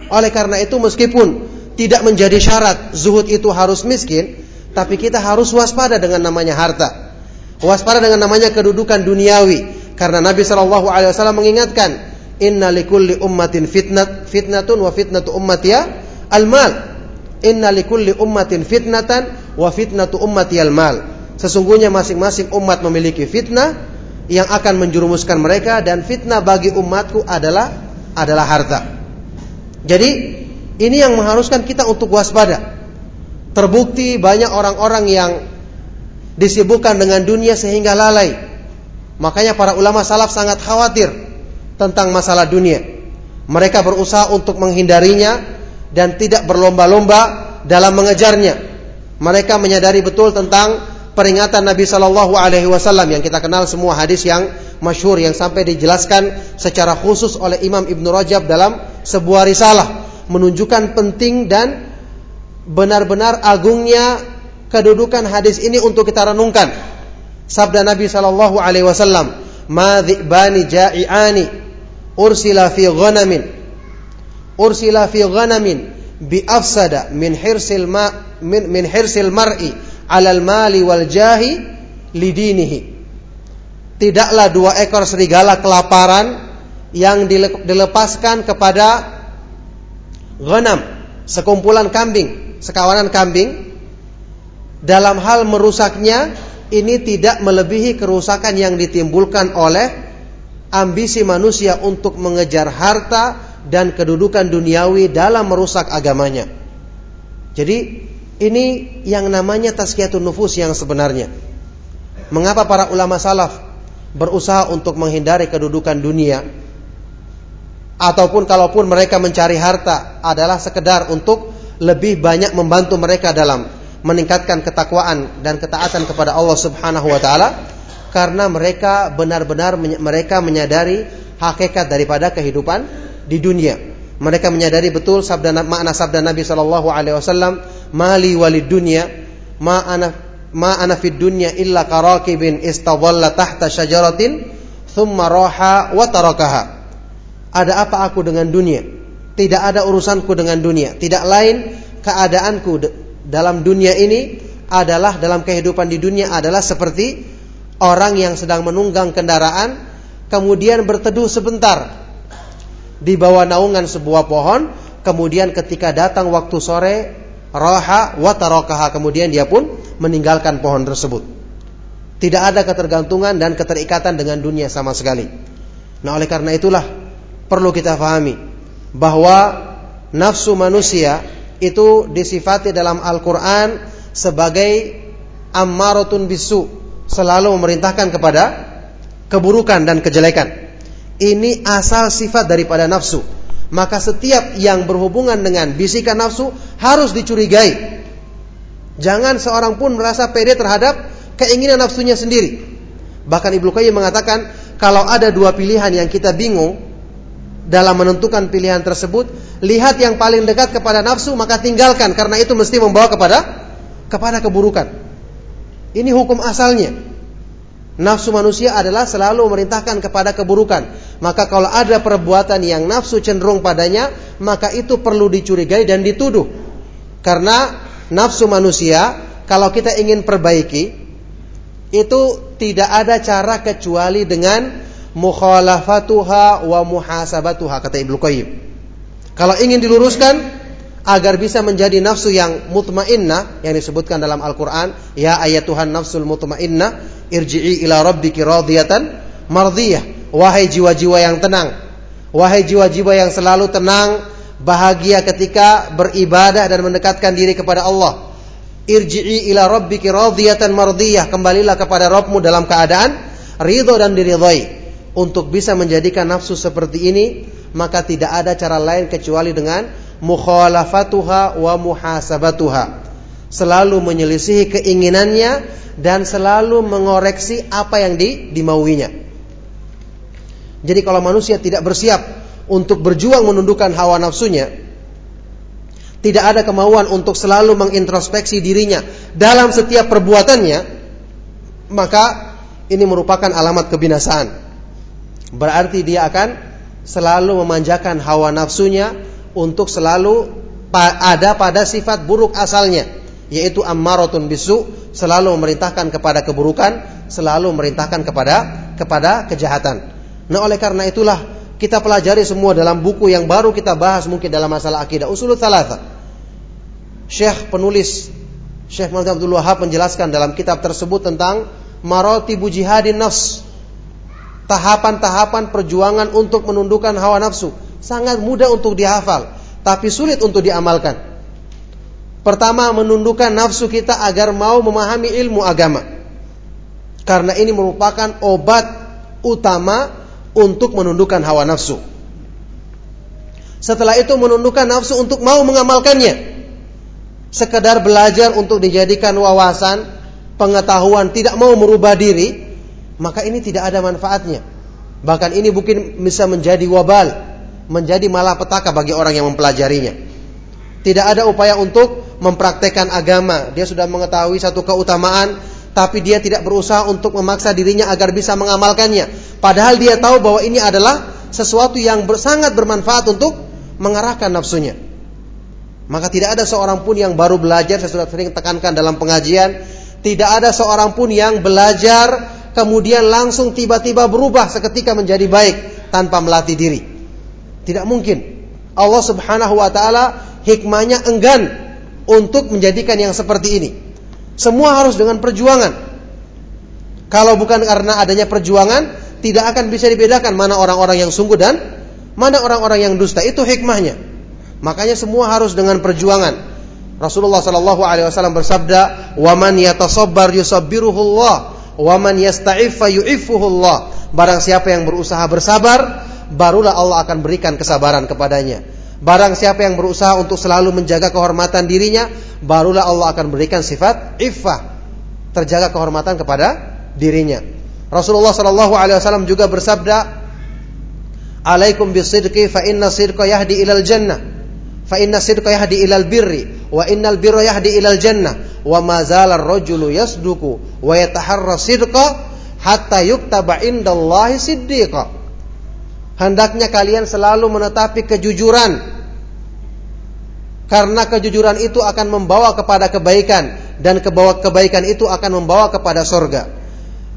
Oleh karena itu meskipun tidak menjadi syarat zuhud itu harus miskin, tapi kita harus waspada dengan namanya harta. Waspada dengan namanya kedudukan duniawi karena Nabi wasallam mengingatkan, "Inna likulli ummatin fitnat fitnatun wa fitnatu ummatia al-mal." Inna likulli ummatin fitnatan wa fitnatu ummati al-mal. Sesungguhnya masing-masing umat memiliki fitnah yang akan menjerumuskan mereka dan fitnah bagi umatku adalah adalah harta. Jadi Ini yang mengharuskan kita untuk waspada. Terbukti banyak orang-orang yang disibukkan dengan dunia sehingga lalai. Makanya para ulama salaf sangat khawatir tentang masalah dunia. Mereka berusaha untuk menghindarinya dan tidak berlomba-lomba dalam mengejarnya. Mereka menyadari betul tentang peringatan Nabi Shallallahu Alaihi Wasallam yang kita kenal semua hadis yang masyhur yang sampai dijelaskan secara khusus oleh Imam Ibn Rajab dalam sebuah risalah menunjukkan penting dan benar-benar agungnya kedudukan hadis ini untuk kita renungkan. Sabda Nabi sallallahu alaihi wasallam, "Ma dhi'bani ja'iani ursila fi ghanamin ursila fi ghanamin bi afsada min hirsil ma min, min hirsil mar'i 'alal mali wal jahi lidinihi." Tidaklah dua ekor serigala kelaparan yang dilepaskan kepada ghanam, sekumpulan kambing, sekawanan kambing dalam hal merusaknya ini tidak melebihi kerusakan yang ditimbulkan oleh ambisi manusia untuk mengejar harta dan kedudukan duniawi dalam merusak agamanya. Jadi ini yang namanya tazkiyatun nufus yang sebenarnya. Mengapa para ulama salaf berusaha untuk menghindari kedudukan dunia ataupun kalaupun mereka mencari harta adalah sekedar untuk lebih banyak membantu mereka dalam meningkatkan ketakwaan dan ketaatan kepada Allah Subhanahu wa taala karena mereka benar-benar mereka menyadari hakikat daripada kehidupan di dunia. Mereka menyadari betul sabda makna sabda Nabi sallallahu alaihi wasallam, "Mali walid dunya, ma ana ma ana fid dunya illa karakibin istadalla tahta syajaratin thumma raha wa tarakaha." Ada apa aku dengan dunia? Tidak ada urusanku dengan dunia. Tidak lain keadaanku dalam dunia ini adalah dalam kehidupan di dunia adalah seperti orang yang sedang menunggang kendaraan kemudian berteduh sebentar di bawah naungan sebuah pohon kemudian ketika datang waktu sore raha wa tarakaha kemudian dia pun meninggalkan pohon tersebut. Tidak ada ketergantungan dan keterikatan dengan dunia sama sekali. Nah, oleh karena itulah perlu kita fahami bahwa nafsu manusia itu disifati dalam Al-Qur'an sebagai ammaratun bisu, selalu memerintahkan kepada keburukan dan kejelekan. Ini asal sifat daripada nafsu. Maka setiap yang berhubungan dengan bisikan nafsu harus dicurigai. Jangan seorang pun merasa pede terhadap keinginan nafsunya sendiri. Bahkan Ibnu Qayyim mengatakan kalau ada dua pilihan yang kita bingung, dalam menentukan pilihan tersebut, lihat yang paling dekat kepada nafsu maka tinggalkan karena itu mesti membawa kepada kepada keburukan. Ini hukum asalnya. Nafsu manusia adalah selalu memerintahkan kepada keburukan. Maka kalau ada perbuatan yang nafsu cenderung padanya, maka itu perlu dicurigai dan dituduh. Karena nafsu manusia kalau kita ingin perbaiki itu tidak ada cara kecuali dengan mukhalafatuha wa muhasabatuha kata Ibnu Qayyim. Kalau ingin diluruskan agar bisa menjadi nafsu yang mutmainnah yang disebutkan dalam Al-Qur'an, ya ayat Tuhan nafsul mutmainnah, irji'i ila rabbiki radiyatan mardiyah. Wahai jiwa-jiwa yang tenang, wahai jiwa-jiwa yang selalu tenang, bahagia ketika beribadah dan mendekatkan diri kepada Allah. Irji'i ila rabbiki radiyatan mardiyah, kembalilah kepada Rabbmu dalam keadaan ridho dan diridhoi untuk bisa menjadikan nafsu seperti ini maka tidak ada cara lain kecuali dengan mukhalafatuha wa muhasabatuha. Selalu menyelisihi keinginannya dan selalu mengoreksi apa yang di, dimauinya. Jadi kalau manusia tidak bersiap untuk berjuang menundukkan hawa nafsunya tidak ada kemauan untuk selalu mengintrospeksi dirinya dalam setiap perbuatannya maka ini merupakan alamat kebinasaan Berarti dia akan selalu memanjakan hawa nafsunya untuk selalu ada pada sifat buruk asalnya yaitu ammaratun bisu selalu memerintahkan kepada keburukan selalu memerintahkan kepada kepada kejahatan. Nah oleh karena itulah kita pelajari semua dalam buku yang baru kita bahas mungkin dalam masalah akidah usul thalatha. Syekh penulis Syekh Muhammad Abdul Wahab menjelaskan dalam kitab tersebut tentang maratibu jihadin nafs tahapan-tahapan perjuangan untuk menundukkan hawa nafsu. Sangat mudah untuk dihafal. tapi sulit untuk diamalkan. Pertama, menundukkan nafsu kita agar mau memahami ilmu agama. Karena ini merupakan obat utama untuk menundukkan hawa nafsu. Setelah itu menundukkan nafsu untuk mau mengamalkannya. Sekedar belajar untuk dijadikan wawasan, pengetahuan, tidak mau merubah diri, maka ini tidak ada manfaatnya. Bahkan ini mungkin bisa menjadi wabal, menjadi malapetaka bagi orang yang mempelajarinya. Tidak ada upaya untuk mempraktekkan agama. Dia sudah mengetahui satu keutamaan, tapi dia tidak berusaha untuk memaksa dirinya agar bisa mengamalkannya. Padahal dia tahu bahwa ini adalah sesuatu yang sangat bermanfaat untuk mengarahkan nafsunya. Maka tidak ada seorang pun yang baru belajar, saya sudah sering tekankan dalam pengajian, tidak ada seorang pun yang belajar kemudian langsung tiba-tiba berubah seketika menjadi baik tanpa melatih diri. Tidak mungkin. Allah Subhanahu wa taala hikmahnya enggan untuk menjadikan yang seperti ini. Semua harus dengan perjuangan. Kalau bukan karena adanya perjuangan, tidak akan bisa dibedakan mana orang-orang yang sungguh dan mana orang-orang yang dusta. Itu hikmahnya. Makanya semua harus dengan perjuangan. Rasulullah Shallallahu Alaihi Wasallam bersabda, "Waman yatasabbar yusabbiruhullah Wa man yasta'iffa yu'iffuhullah. Barang siapa yang berusaha bersabar, barulah Allah akan berikan kesabaran kepadanya. Barang siapa yang berusaha untuk selalu menjaga kehormatan dirinya, barulah Allah akan berikan sifat iffah, terjaga kehormatan kepada dirinya. Rasulullah Shallallahu alaihi wasallam juga bersabda, "Alaikum bisidqi fa inna sidqa yahdi ilal jannah." Fa inna sidqa yahdi ilal birri wa innal birra yahdi ilal jannah wa ma zala ar-rajulu yasduku wa yataharra sidqa hatta yuktaba indallahi siddiqa. Hendaknya kalian selalu menetapi kejujuran. Karena kejujuran itu akan membawa kepada kebaikan dan kebawa kebaikan itu akan membawa kepada sorga.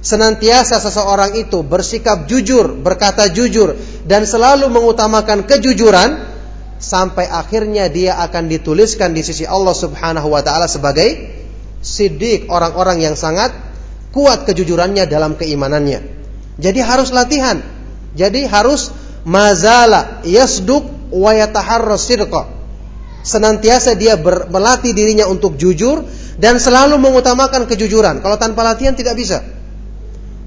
Senantiasa seseorang itu bersikap jujur, berkata jujur dan selalu mengutamakan kejujuran sampai akhirnya dia akan dituliskan di sisi Allah Subhanahu wa taala sebagai sidik orang-orang yang sangat kuat kejujurannya dalam keimanannya. Jadi harus latihan. Jadi harus mazala yasduk wa yataharra sidqa. Senantiasa dia ber, melatih dirinya untuk jujur dan selalu mengutamakan kejujuran. Kalau tanpa latihan tidak bisa.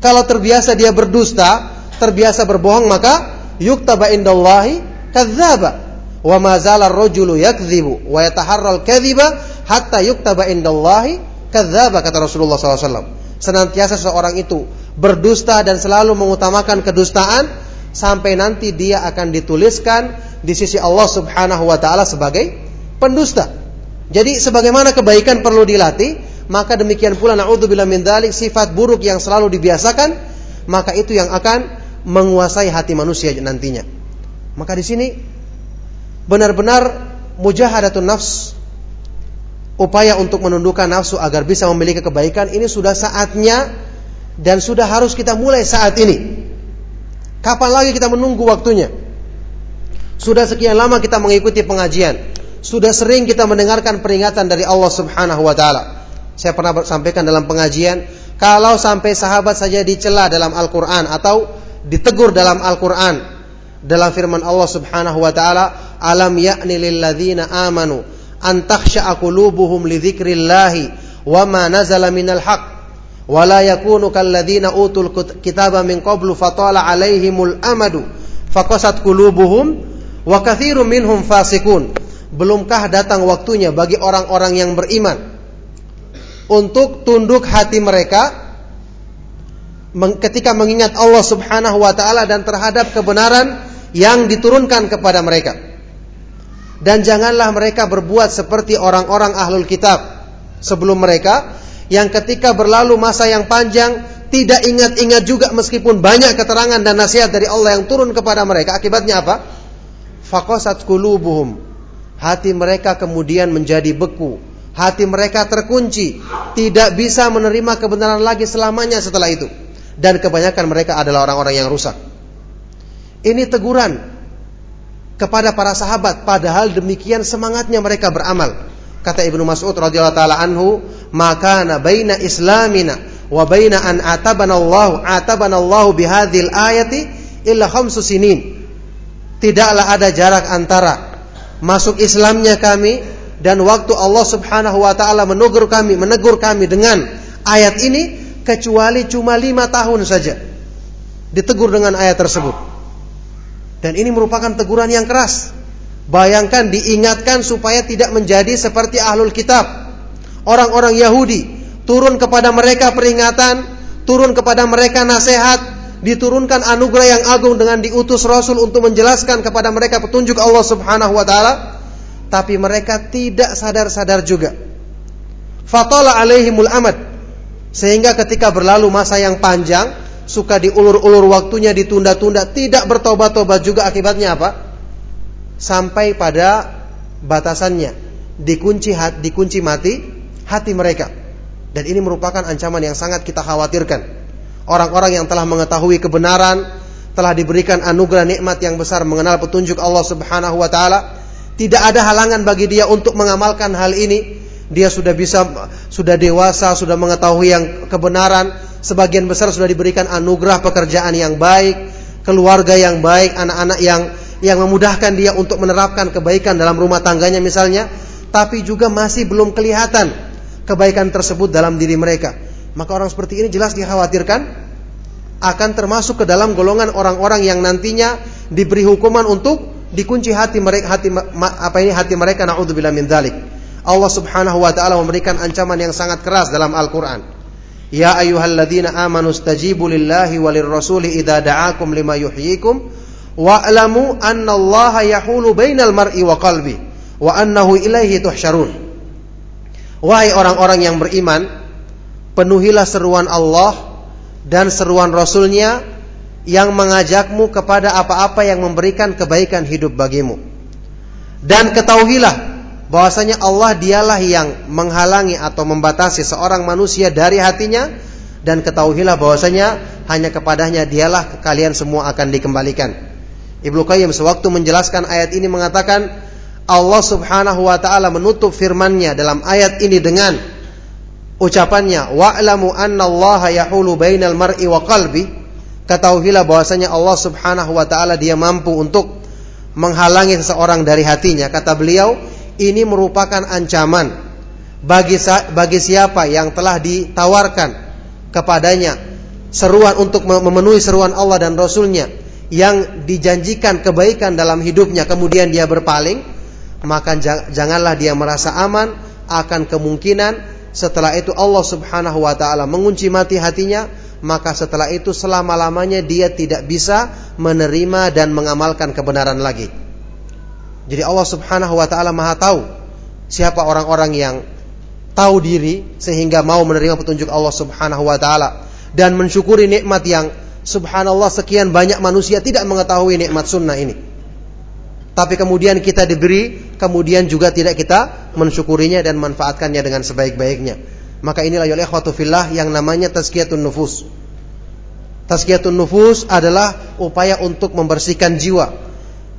Kalau terbiasa dia berdusta, terbiasa berbohong maka yuktaba indallahi kadzdzaba. Wa ma zala ar-rajulu yakdzibu wa yataharra al-kadhiba hatta yuktaba indallahi kadzdzaba kata Rasulullah SAW. Senantiasa seseorang itu berdusta dan selalu mengutamakan kedustaan sampai nanti dia akan dituliskan di sisi Allah Subhanahu wa taala sebagai pendusta. Jadi sebagaimana kebaikan perlu dilatih, maka demikian pula naudzubillah min dzalik sifat buruk yang selalu dibiasakan, maka itu yang akan menguasai hati manusia nantinya. Maka di sini benar-benar mujahadatun nafs upaya untuk menundukkan nafsu agar bisa memiliki kebaikan ini sudah saatnya dan sudah harus kita mulai saat ini. Kapan lagi kita menunggu waktunya? Sudah sekian lama kita mengikuti pengajian. Sudah sering kita mendengarkan peringatan dari Allah Subhanahu wa taala. Saya pernah sampaikan dalam pengajian, kalau sampai sahabat saja dicela dalam Al-Qur'an atau ditegur dalam Al-Qur'an dalam firman Allah Subhanahu wa taala, "Alam ya'ni lil ladzina amanu an takhsha'a qulubuhum li dzikrillahi wa ma nazala minal haqq wa la yakunu kalladzina utul kitaba min qablu fatala alaihimul amadu faqasat qulubuhum wa katsirun minhum fasikun belumkah datang waktunya bagi orang-orang yang beriman untuk tunduk hati mereka ketika mengingat Allah Subhanahu wa taala dan terhadap kebenaran yang diturunkan kepada mereka dan janganlah mereka berbuat seperti orang-orang ahlul kitab. Sebelum mereka yang ketika berlalu masa yang panjang tidak ingat-ingat juga meskipun banyak keterangan dan nasihat dari Allah yang turun kepada mereka. Akibatnya apa? Fakosat kulubuhum hati mereka kemudian menjadi beku. Hati mereka terkunci. Tidak bisa menerima kebenaran lagi selamanya setelah itu. Dan kebanyakan mereka adalah orang-orang yang rusak. Ini teguran kepada para sahabat padahal demikian semangatnya mereka beramal. Kata Ibnu Mas'ud radhiyallahu taala anhu, "Maka baina islamina wa baina an atabana Allah atabana Allah bihadhil ayati illa khamsu sinin." Tidaklah ada jarak antara masuk Islamnya kami dan waktu Allah Subhanahu wa taala menegur kami, menegur kami dengan ayat ini kecuali cuma lima tahun saja. Ditegur dengan ayat tersebut. Dan ini merupakan teguran yang keras. Bayangkan diingatkan supaya tidak menjadi seperti ahlul kitab. Orang-orang Yahudi turun kepada mereka peringatan, turun kepada mereka nasihat, diturunkan anugerah yang agung dengan diutus Rasul untuk menjelaskan kepada mereka petunjuk Allah Subhanahu wa taala, tapi mereka tidak sadar-sadar juga. Fatala alaihimul amad. Sehingga ketika berlalu masa yang panjang, suka diulur-ulur waktunya ditunda-tunda, tidak bertobat-tobat juga akibatnya apa? Sampai pada batasannya, dikunci hati, dikunci mati hati mereka. Dan ini merupakan ancaman yang sangat kita khawatirkan orang-orang yang telah mengetahui kebenaran, telah diberikan anugerah nikmat yang besar mengenal petunjuk Allah Subhanahu wa taala, tidak ada halangan bagi dia untuk mengamalkan hal ini. Dia sudah bisa sudah dewasa, sudah mengetahui yang kebenaran, sebagian besar sudah diberikan anugerah pekerjaan yang baik, keluarga yang baik, anak-anak yang yang memudahkan dia untuk menerapkan kebaikan dalam rumah tangganya misalnya, tapi juga masih belum kelihatan kebaikan tersebut dalam diri mereka. Maka orang seperti ini jelas dikhawatirkan akan termasuk ke dalam golongan orang-orang yang nantinya diberi hukuman untuk dikunci hati mereka hati apa ini hati mereka naudzubillah min dzalik. Allah Subhanahu wa taala memberikan ancaman yang sangat keras dalam Al-Qur'an. Ya ayyuhalladzina amanu stajibu lillahi walir rasuli idza da'akum lima yuhyikum wa'lamu Allah yahulu bainal mar'i wa qalbi wa annahu ilaihi tuhsyarun. Wahai orang-orang yang beriman, penuhilah seruan Allah dan seruan Rasulnya yang mengajakmu kepada apa-apa yang memberikan kebaikan hidup bagimu. Dan ketahuilah bahwasanya Allah dialah yang menghalangi atau membatasi seorang manusia dari hatinya. Dan ketahuilah bahwasanya hanya kepadanya dialah kalian semua akan dikembalikan. Ibnu Qayyim sewaktu menjelaskan ayat ini mengatakan Allah Subhanahu wa taala menutup firman-Nya dalam ayat ini dengan ucapannya wa'lamu anna Allah yahulu bainal mar'i wa qalbi. Ketahuilah bahwasanya Allah Subhanahu wa taala dia mampu untuk menghalangi seseorang dari hatinya. Kata beliau ini merupakan ancaman bagi bagi siapa yang telah ditawarkan kepadanya seruan untuk memenuhi seruan Allah dan Rasulnya yang dijanjikan kebaikan dalam hidupnya kemudian dia berpaling maka janganlah dia merasa aman akan kemungkinan setelah itu Allah Subhanahu wa taala mengunci mati hatinya, maka setelah itu selama-lamanya dia tidak bisa menerima dan mengamalkan kebenaran lagi. Jadi Allah Subhanahu wa taala Maha tahu siapa orang-orang yang tahu diri sehingga mau menerima petunjuk Allah Subhanahu wa taala dan mensyukuri nikmat yang subhanallah sekian banyak manusia tidak mengetahui nikmat sunnah ini. Tapi kemudian kita diberi, kemudian juga tidak kita mensyukurinya dan manfaatkannya dengan sebaik-baiknya. Maka inilah ya ikhwatu fillah yang namanya tazkiyatun nufus. Tazkiyatun nufus adalah upaya untuk membersihkan jiwa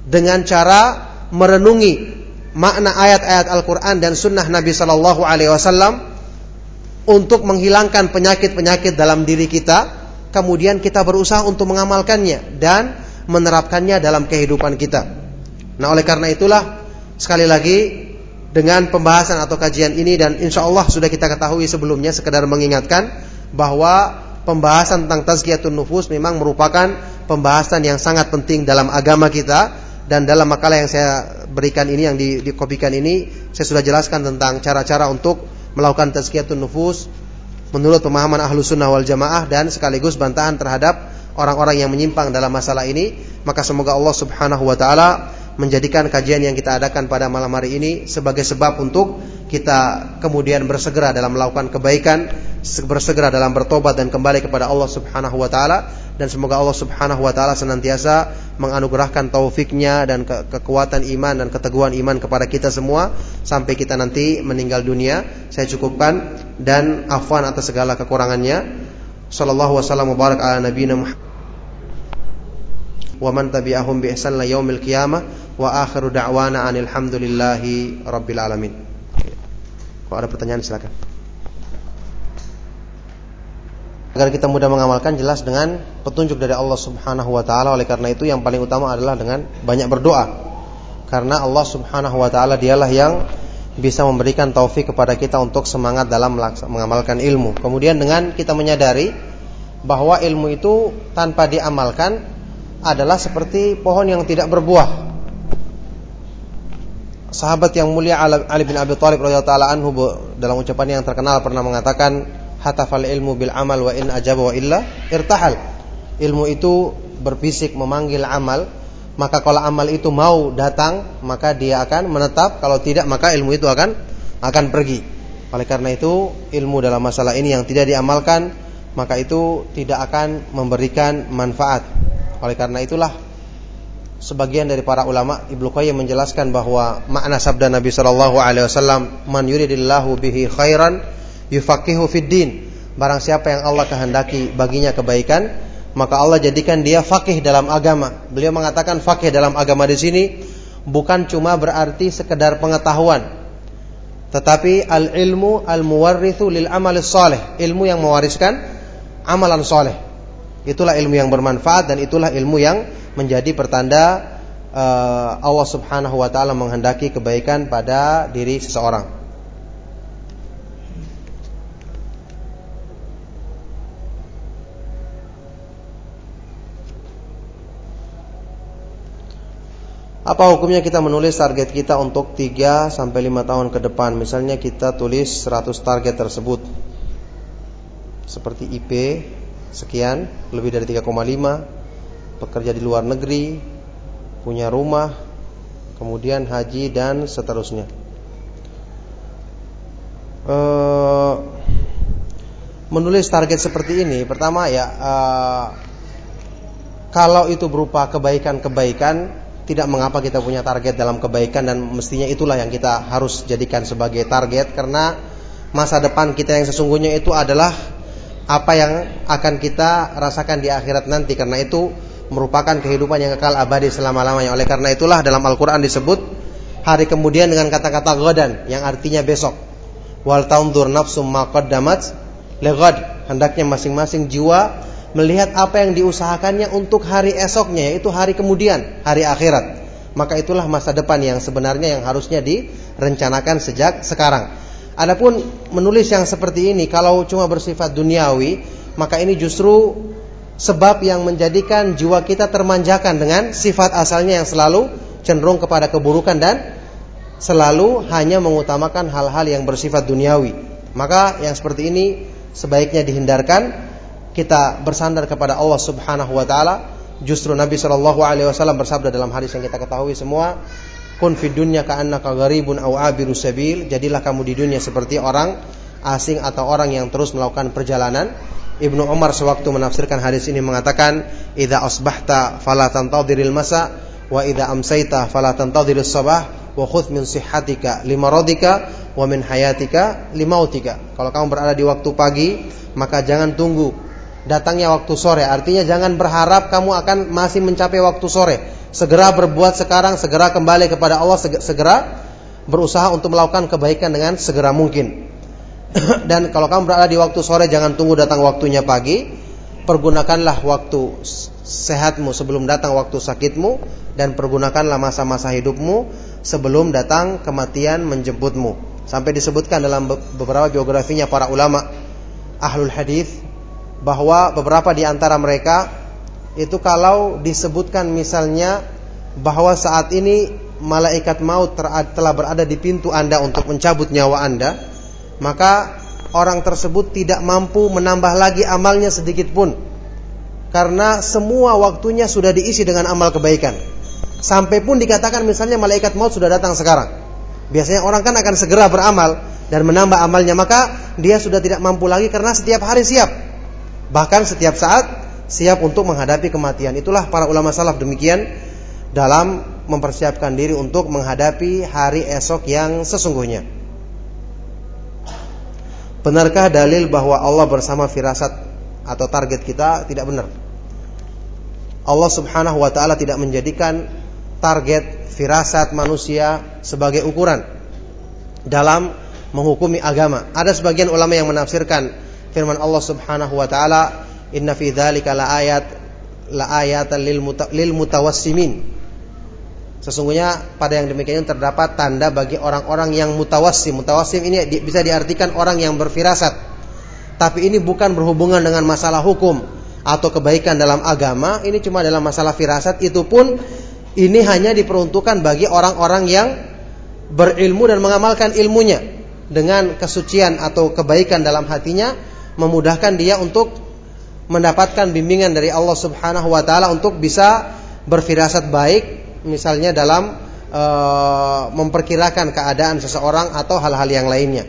dengan cara merenungi makna ayat-ayat Al-Qur'an dan sunnah Nabi sallallahu alaihi wasallam untuk menghilangkan penyakit-penyakit dalam diri kita, kemudian kita berusaha untuk mengamalkannya dan menerapkannya dalam kehidupan kita. Nah oleh karena itulah sekali lagi dengan pembahasan atau kajian ini dan insya Allah sudah kita ketahui sebelumnya sekedar mengingatkan bahwa pembahasan tentang tazkiyatun nufus memang merupakan pembahasan yang sangat penting dalam agama kita dan dalam makalah yang saya berikan ini yang di, dikopikan ini saya sudah jelaskan tentang cara-cara untuk melakukan tazkiyatun nufus menurut pemahaman ahlu sunnah wal jamaah dan sekaligus bantahan terhadap orang-orang yang menyimpang dalam masalah ini. Maka semoga Allah subhanahu wa ta'ala menjadikan kajian yang kita adakan pada malam hari ini sebagai sebab untuk kita kemudian bersegera dalam melakukan kebaikan, bersegera dalam bertobat dan kembali kepada Allah Subhanahu wa taala dan semoga Allah Subhanahu wa taala senantiasa menganugerahkan taufiknya dan ke kekuatan iman dan keteguhan iman kepada kita semua sampai kita nanti meninggal dunia. Saya cukupkan dan afwan atas segala kekurangannya. Sallallahu wasallam mubarak ala nabiyina Muhammad wa man tabi'ahum bi ihsan la yaumil qiyamah wa akhiru da'wana anil hamdulillahi rabbil alamin. Kalau ada pertanyaan silakan. Agar kita mudah mengamalkan jelas dengan petunjuk dari Allah Subhanahu wa taala. Oleh karena itu yang paling utama adalah dengan banyak berdoa. Karena Allah Subhanahu wa taala dialah yang bisa memberikan taufik kepada kita untuk semangat dalam mengamalkan ilmu. Kemudian dengan kita menyadari bahwa ilmu itu tanpa diamalkan adalah seperti pohon yang tidak berbuah sahabat yang mulia Ali bin Abi Thalib radhiyallahu anhu dalam ucapan yang terkenal pernah mengatakan hatafal ilmu bil amal wa in ajaba wa illa irtahal. Ilmu itu berbisik memanggil amal, maka kalau amal itu mau datang, maka dia akan menetap, kalau tidak maka ilmu itu akan akan pergi. Oleh karena itu, ilmu dalam masalah ini yang tidak diamalkan, maka itu tidak akan memberikan manfaat. Oleh karena itulah sebagian dari para ulama Ibnu Qayyim menjelaskan bahwa makna sabda Nabi sallallahu alaihi wasallam man yuridillahu bihi khairan yufaqihu fid din. Barang siapa yang Allah kehendaki baginya kebaikan maka Allah jadikan dia fakih dalam agama. Beliau mengatakan fakih dalam agama di sini bukan cuma berarti sekedar pengetahuan tetapi al ilmu al muwarrithu lil amal saleh ilmu yang mewariskan amalan soleh itulah ilmu yang bermanfaat dan itulah ilmu yang menjadi pertanda uh, Allah Subhanahu wa taala menghendaki kebaikan pada diri seseorang. Apa hukumnya kita menulis target kita untuk 3 sampai 5 tahun ke depan? Misalnya kita tulis 100 target tersebut. Seperti IP sekian, lebih dari 3,5 bekerja di luar negeri, punya rumah, kemudian haji dan seterusnya. E, menulis target seperti ini, pertama ya, e, kalau itu berupa kebaikan-kebaikan, tidak mengapa kita punya target dalam kebaikan dan mestinya itulah yang kita harus jadikan sebagai target karena masa depan kita yang sesungguhnya itu adalah apa yang akan kita rasakan di akhirat nanti karena itu merupakan kehidupan yang kekal abadi selama-lamanya. Oleh karena itulah dalam Al-Qur'an disebut hari kemudian dengan kata-kata godan yang artinya besok. Wal taundur nafsum ma qaddamat legad. Hendaknya masing-masing jiwa melihat apa yang diusahakannya untuk hari esoknya yaitu hari kemudian, hari akhirat. Maka itulah masa depan yang sebenarnya yang harusnya direncanakan sejak sekarang. Adapun menulis yang seperti ini kalau cuma bersifat duniawi, maka ini justru sebab yang menjadikan jiwa kita termanjakan dengan sifat asalnya yang selalu cenderung kepada keburukan dan selalu hanya mengutamakan hal-hal yang bersifat duniawi. Maka yang seperti ini sebaiknya dihindarkan. Kita bersandar kepada Allah Subhanahu wa taala. Justru Nabi Shallallahu alaihi wasallam bersabda dalam hadis yang kita ketahui semua, "Kun fid dunya ka'annaka gharibun aw abiru sabil." Jadilah kamu di dunia seperti orang asing atau orang yang terus melakukan perjalanan Ibnu Umar sewaktu menafsirkan hadis ini mengatakan, "Idza asbahta fala tantadhiril masa wa idza amsayta fala tantadhirus sabah wa khudh min sihhatika limaradika wa min hayatika limautika." Kalau kamu berada di waktu pagi, maka jangan tunggu datangnya waktu sore. Artinya jangan berharap kamu akan masih mencapai waktu sore. Segera berbuat sekarang, segera kembali kepada Allah, segera berusaha untuk melakukan kebaikan dengan segera mungkin. Dan kalau kamu berada di waktu sore jangan tunggu datang waktunya pagi. Pergunakanlah waktu sehatmu sebelum datang waktu sakitmu dan pergunakanlah masa-masa hidupmu sebelum datang kematian menjemputmu. Sampai disebutkan dalam beberapa biografinya para ulama ahlul hadis bahwa beberapa di antara mereka itu kalau disebutkan misalnya bahwa saat ini malaikat maut telah berada di pintu Anda untuk mencabut nyawa Anda, maka orang tersebut tidak mampu menambah lagi amalnya sedikit pun. Karena semua waktunya sudah diisi dengan amal kebaikan. Sampai pun dikatakan misalnya malaikat maut sudah datang sekarang. Biasanya orang kan akan segera beramal dan menambah amalnya, maka dia sudah tidak mampu lagi karena setiap hari siap. Bahkan setiap saat siap untuk menghadapi kematian. Itulah para ulama salaf demikian dalam mempersiapkan diri untuk menghadapi hari esok yang sesungguhnya. Benarkah dalil bahwa Allah bersama firasat atau target kita tidak benar? Allah Subhanahu wa taala tidak menjadikan target firasat manusia sebagai ukuran dalam menghukumi agama. Ada sebagian ulama yang menafsirkan firman Allah Subhanahu wa taala, "Inna fi dzalika laayat laayatan lil, lil mutawassimin." Sesungguhnya pada yang demikian terdapat tanda bagi orang-orang yang mutawassim. Mutawassim ini bisa diartikan orang yang berfirasat. Tapi ini bukan berhubungan dengan masalah hukum atau kebaikan dalam agama. Ini cuma dalam masalah firasat. Itu pun ini hanya diperuntukkan bagi orang-orang yang berilmu dan mengamalkan ilmunya dengan kesucian atau kebaikan dalam hatinya memudahkan dia untuk mendapatkan bimbingan dari Allah Subhanahu wa taala untuk bisa berfirasat baik misalnya dalam e, memperkirakan keadaan seseorang atau hal-hal yang lainnya.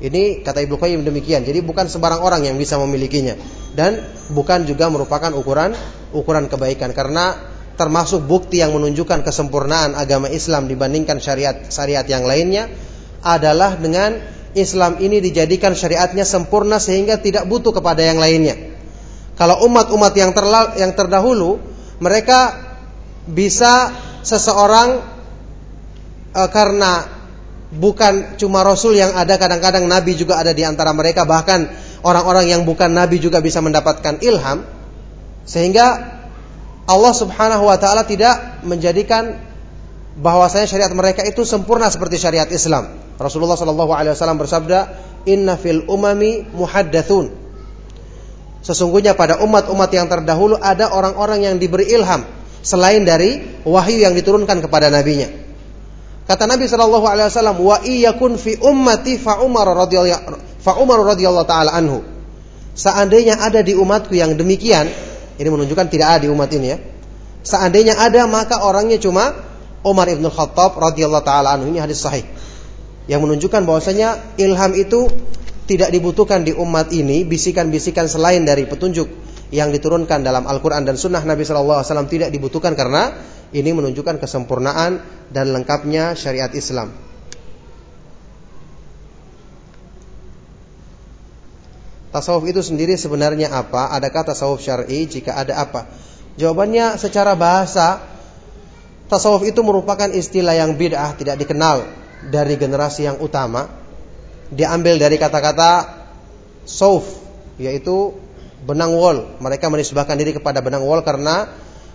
Ini kata Ibnu Qayyim demikian. Jadi bukan sembarang orang yang bisa memilikinya dan bukan juga merupakan ukuran ukuran kebaikan karena termasuk bukti yang menunjukkan kesempurnaan agama Islam dibandingkan syariat syariat yang lainnya adalah dengan Islam ini dijadikan syariatnya sempurna sehingga tidak butuh kepada yang lainnya. Kalau umat-umat yang yang terdahulu mereka bisa seseorang e, karena bukan cuma rasul yang ada kadang-kadang nabi juga ada di antara mereka bahkan orang-orang yang bukan nabi juga bisa mendapatkan ilham sehingga Allah Subhanahu wa taala tidak menjadikan bahwasanya syariat mereka itu sempurna seperti syariat Islam. Rasulullah Shallallahu alaihi wasallam bersabda, "Inna fil umami muhaddatsun." Sesungguhnya pada umat-umat yang terdahulu ada orang-orang yang diberi ilham selain dari wahyu yang diturunkan kepada nabinya. Kata Nabi Shallallahu Alaihi Wasallam, wa iyakun fi ummati fa Umar radhiyallahu fa Umar radhiyallahu taala anhu. Seandainya ada di umatku yang demikian, ini menunjukkan tidak ada di umat ini ya. Seandainya ada maka orangnya cuma Umar ibn Khattab radhiyallahu taala anhu. Ini hadis sahih. Yang menunjukkan bahwasanya ilham itu tidak dibutuhkan di umat ini bisikan-bisikan selain dari petunjuk yang diturunkan dalam Al-Quran dan Sunnah Nabi Wasallam tidak dibutuhkan karena ini menunjukkan kesempurnaan dan lengkapnya syariat Islam. Tasawuf itu sendiri sebenarnya apa? Adakah tasawuf syar'i? Jika ada apa? Jawabannya secara bahasa tasawuf itu merupakan istilah yang bid'ah, tidak dikenal dari generasi yang utama. Diambil dari kata-kata sauf, yaitu benang wol. Mereka menisbahkan diri kepada benang wol karena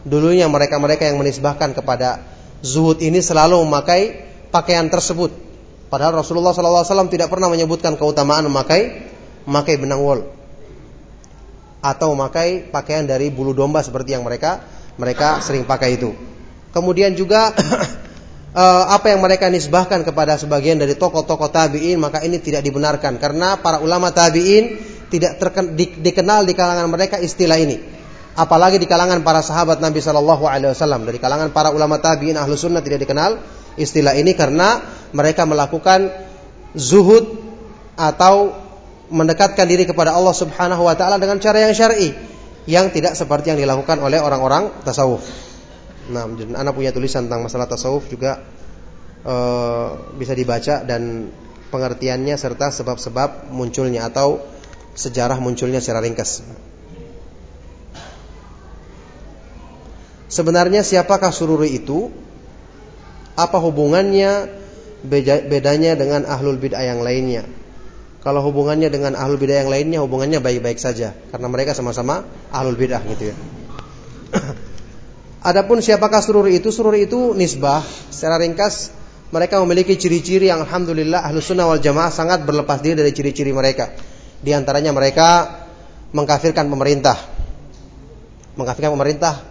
dulunya mereka-mereka yang menisbahkan kepada zuhud ini selalu memakai pakaian tersebut. Padahal Rasulullah SAW tidak pernah menyebutkan keutamaan memakai memakai benang wol atau memakai pakaian dari bulu domba seperti yang mereka mereka sering pakai itu. Kemudian juga eh, apa yang mereka nisbahkan kepada sebagian dari tokoh-tokoh tabiin maka ini tidak dibenarkan karena para ulama tabiin tidak terken, di, dikenal di kalangan mereka istilah ini. Apalagi di kalangan para sahabat Nabi Shallallahu Alaihi Wasallam dari kalangan para ulama tabiin ahlu sunnah tidak dikenal istilah ini karena mereka melakukan zuhud atau mendekatkan diri kepada Allah Subhanahu Wa Taala dengan cara yang syar'i yang tidak seperti yang dilakukan oleh orang-orang tasawuf. Nah, anak punya tulisan tentang masalah tasawuf juga uh, bisa dibaca dan pengertiannya serta sebab-sebab munculnya atau sejarah munculnya secara ringkas. Sebenarnya siapakah sururi itu? Apa hubungannya bedanya dengan ahlul bid'ah yang lainnya? Kalau hubungannya dengan ahlul bid'ah yang lainnya hubungannya baik-baik saja karena mereka sama-sama ahlul bid'ah gitu ya. Adapun siapakah sururi itu? Sururi itu nisbah. Secara ringkas mereka memiliki ciri-ciri yang alhamdulillah ahlu sunnah wal jamaah sangat berlepas diri dari ciri-ciri mereka. Di antaranya mereka mengkafirkan pemerintah. Mengkafirkan pemerintah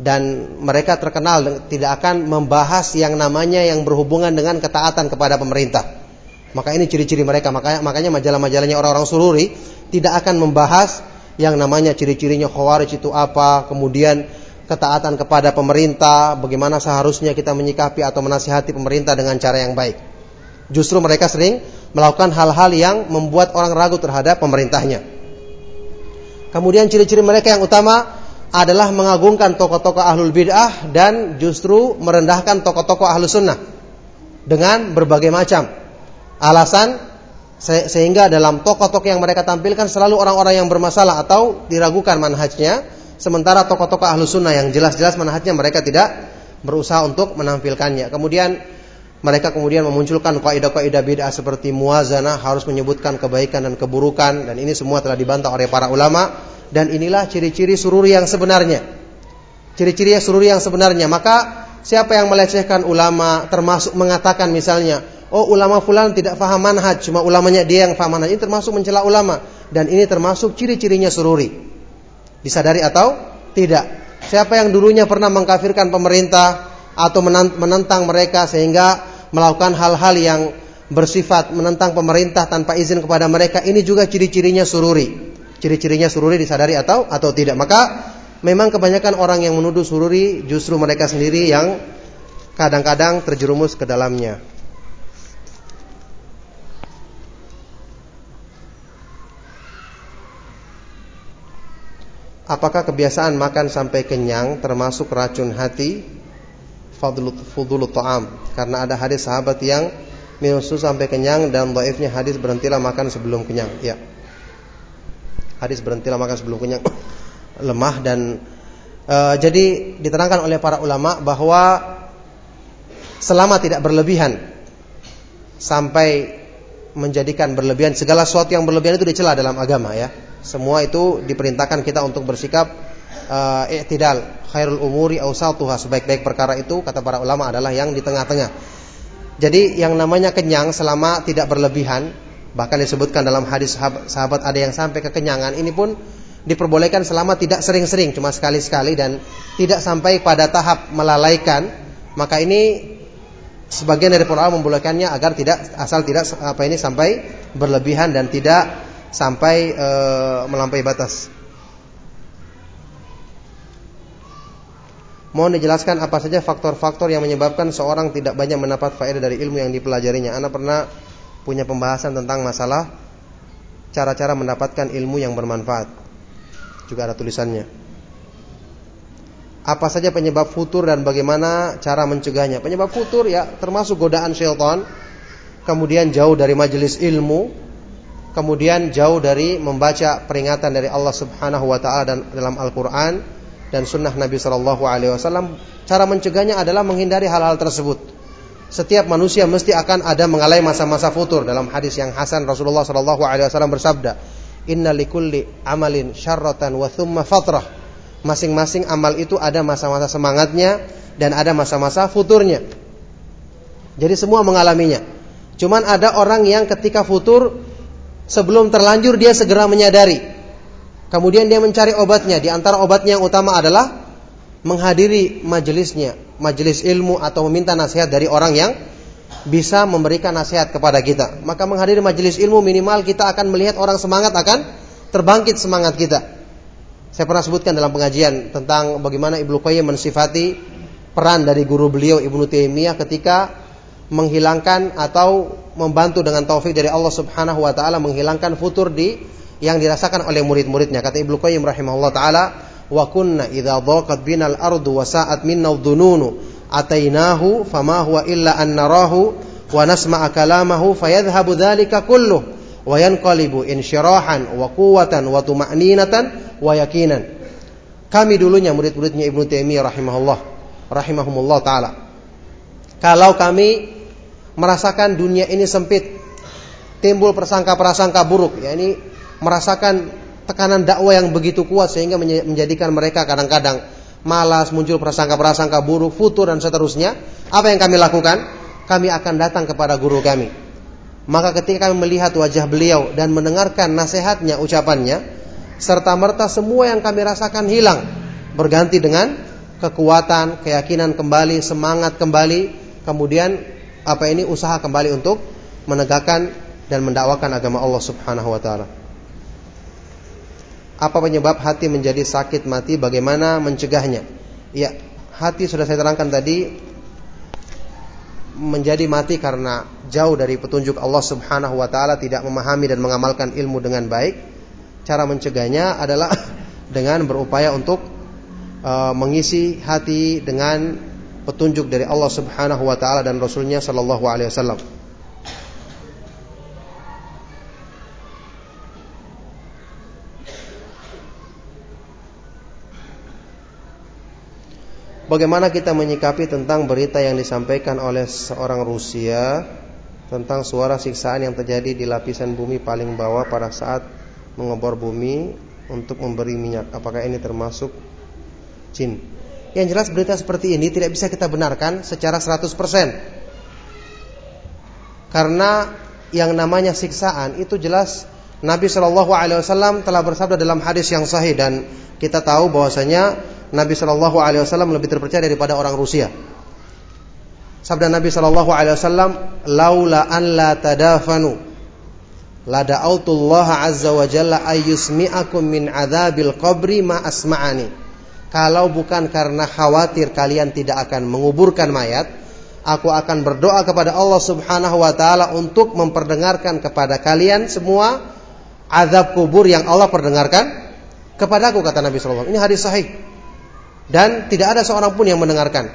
dan mereka terkenal tidak akan membahas yang namanya yang berhubungan dengan ketaatan kepada pemerintah. Maka ini ciri-ciri mereka. Makanya makanya majalah-majalahnya orang-orang sururi tidak akan membahas yang namanya ciri-cirinya khawarij itu apa, kemudian ketaatan kepada pemerintah, bagaimana seharusnya kita menyikapi atau menasihati pemerintah dengan cara yang baik. Justru mereka sering melakukan hal-hal yang membuat orang ragu terhadap pemerintahnya. Kemudian ciri-ciri mereka yang utama adalah mengagungkan tokoh-tokoh ahlul bid'ah dan justru merendahkan tokoh-tokoh ahlus sunnah dengan berbagai macam alasan sehingga dalam tokoh-tokoh yang mereka tampilkan selalu orang-orang yang bermasalah atau diragukan manhajnya sementara tokoh-tokoh ahlus sunnah yang jelas-jelas manhajnya mereka tidak berusaha untuk menampilkannya kemudian mereka kemudian memunculkan kaidah-kaidah bid'ah seperti muazanah harus menyebutkan kebaikan dan keburukan dan ini semua telah dibantah oleh para ulama dan inilah ciri-ciri sururi yang sebenarnya. Ciri-ciri sururi yang sebenarnya. Maka siapa yang melecehkan ulama termasuk mengatakan misalnya, oh ulama fulan tidak faham manhaj, cuma ulamanya dia yang faham manhaj. Ini termasuk mencela ulama dan ini termasuk ciri-cirinya sururi. Disadari atau tidak? Siapa yang dulunya pernah mengkafirkan pemerintah atau menentang mereka sehingga melakukan hal-hal yang bersifat menentang pemerintah tanpa izin kepada mereka, ini juga ciri-cirinya sururi. Ciri-cirinya sururi disadari atau atau tidak. Maka memang kebanyakan orang yang menuduh sururi justru mereka sendiri yang kadang-kadang terjerumus ke dalamnya. Apakah kebiasaan makan sampai kenyang termasuk racun hati? Fadlu ta'am. Karena ada hadis sahabat yang minum susu sampai kenyang dan dhaifnya hadis berhentilah makan sebelum kenyang. Ya. Hadis berhentilah makan sebelum kenyang. lemah dan e, jadi diterangkan oleh para ulama bahwa selama tidak berlebihan sampai menjadikan berlebihan segala sesuatu yang berlebihan itu dicela dalam agama ya. Semua itu diperintahkan kita untuk bersikap uh, i'tidal, khairul umuri awsatuha, sebaik-baik perkara itu kata para ulama adalah yang di tengah-tengah. Jadi yang namanya kenyang selama tidak berlebihan, bahkan disebutkan dalam hadis sahabat, sahabat ada yang sampai kekenyangan, ini pun diperbolehkan selama tidak sering-sering, cuma sekali-sekali dan tidak sampai pada tahap melalaikan, maka ini sebagian dari para ulama membolehkannya agar tidak asal tidak apa ini sampai berlebihan dan tidak sampai e, melampaui batas. Mohon dijelaskan apa saja faktor-faktor yang menyebabkan seorang tidak banyak mendapat faedah dari ilmu yang dipelajarinya. Anda pernah punya pembahasan tentang masalah cara-cara mendapatkan ilmu yang bermanfaat juga ada tulisannya. Apa saja penyebab futur dan bagaimana cara mencegahnya? Penyebab futur ya termasuk godaan syaitan, kemudian jauh dari majelis ilmu, kemudian jauh dari membaca peringatan dari Allah Subhanahu wa taala dan dalam Al-Qur'an dan sunnah Nabi Shallallahu alaihi wasallam. Cara mencegahnya adalah menghindari hal-hal tersebut. Setiap manusia mesti akan ada mengalami masa-masa futur. Dalam hadis yang hasan Rasulullah Shallallahu alaihi wasallam bersabda, Inna likulli amalin syarratan wa thumma fatrah. Masing-masing amal itu ada masa-masa semangatnya dan ada masa-masa futurnya. Jadi semua mengalaminya. Cuman ada orang yang ketika futur sebelum terlanjur dia segera menyadari. Kemudian dia mencari obatnya. Di antara obatnya yang utama adalah menghadiri majelisnya, majelis ilmu atau meminta nasihat dari orang yang bisa memberikan nasihat kepada kita. Maka menghadiri majelis ilmu minimal kita akan melihat orang semangat akan terbangkit semangat kita. Saya pernah sebutkan dalam pengajian tentang bagaimana Ibnu Qayyim mensifati peran dari guru beliau Ibnu Taimiyah ketika menghilangkan atau membantu dengan taufik dari Allah Subhanahu wa taala menghilangkan futur di yang dirasakan oleh murid-muridnya. Kata Ibnu Qayyim rahimahullah taala, "Wa kunna idza dhaqat binal ardu wa sa'at minna dhununu atainahu fama huwa illa an narahu wa nasma'a kalamahu fayadhhabu dhalika kulluh wa yanqalibu insyirahan wa quwwatan wa tuma'ninatan wa yakinan. Kami dulunya murid-muridnya Ibnu Taimiyah rahimahullah rahimahumullah taala. Kalau kami merasakan dunia ini sempit, timbul prasangka-prasangka buruk, ya ini merasakan tekanan dakwah yang begitu kuat sehingga menjadikan mereka kadang-kadang malas, muncul prasangka-prasangka buruk, futur dan seterusnya, apa yang kami lakukan? Kami akan datang kepada guru kami. Maka ketika kami melihat wajah beliau dan mendengarkan nasihatnya, ucapannya, serta merta semua yang kami rasakan hilang, berganti dengan kekuatan, keyakinan kembali, semangat kembali, kemudian apa ini usaha kembali untuk menegakkan dan mendakwakan agama Allah Subhanahu wa taala. Apa penyebab hati menjadi sakit mati? Bagaimana mencegahnya? Ya, hati sudah saya terangkan tadi menjadi mati karena jauh dari petunjuk Allah Subhanahu wa taala, tidak memahami dan mengamalkan ilmu dengan baik. Cara mencegahnya adalah dengan berupaya untuk uh, mengisi hati dengan petunjuk dari Allah Subhanahu wa taala dan Rasulnya sallallahu alaihi wasallam. Bagaimana kita menyikapi tentang berita yang disampaikan oleh seorang Rusia tentang suara siksaan yang terjadi di lapisan bumi paling bawah pada saat mengebor bumi untuk memberi minyak? Apakah ini termasuk jin? Yang jelas berita seperti ini tidak bisa kita benarkan secara 100%. Karena yang namanya siksaan itu jelas Nabi Shallallahu Alaihi Wasallam telah bersabda dalam hadis yang sahih dan kita tahu bahwasanya Nabi Shallallahu Alaihi Wasallam lebih terpercaya daripada orang Rusia. Sabda Nabi Shallallahu Alaihi Wasallam, "Laula an la tadafanu, la da'autullah azza wa jalla ayyusmi'akum min adzabil qabri ma asma'ani." Kalau bukan karena khawatir kalian tidak akan menguburkan mayat, aku akan berdoa kepada Allah Subhanahu wa taala untuk memperdengarkan kepada kalian semua azab kubur yang Allah perdengarkan kepadaku kata Nabi sallallahu Ini hadis sahih. Dan tidak ada seorang pun yang mendengarkan.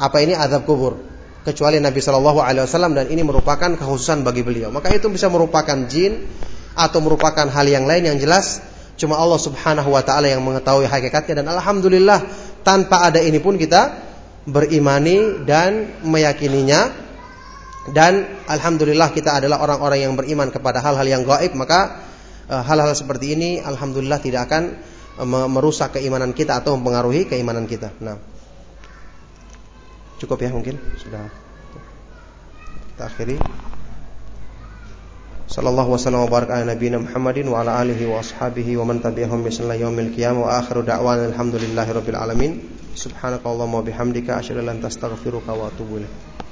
Apa ini azab kubur? Kecuali Nabi Shallallahu Alaihi Wasallam dan ini merupakan kekhususan bagi beliau. Maka itu bisa merupakan jin atau merupakan hal yang lain yang jelas Cuma Allah Subhanahu wa taala yang mengetahui hakikatnya dan alhamdulillah tanpa ada ini pun kita berimani dan meyakininya dan alhamdulillah kita adalah orang-orang yang beriman kepada hal-hal yang gaib maka eh, hal-hal seperti ini alhamdulillah tidak akan merusak keimanan kita atau mempengaruhi keimanan kita. Nah. Cukup ya mungkin sudah kita akhiri. Sallallahu wasallam wa baraka ala nabiyina Muhammadin wa ala alihi wa ashabihi wa man tabi'ahum bi sunnah yaumil qiyamah wa akhiru da'wana alhamdulillahi rabbil alamin. Subhanakallahumma wa bihamdika asyhadu an la ilaha illa anta astaghfiruka wa atubu ilaik.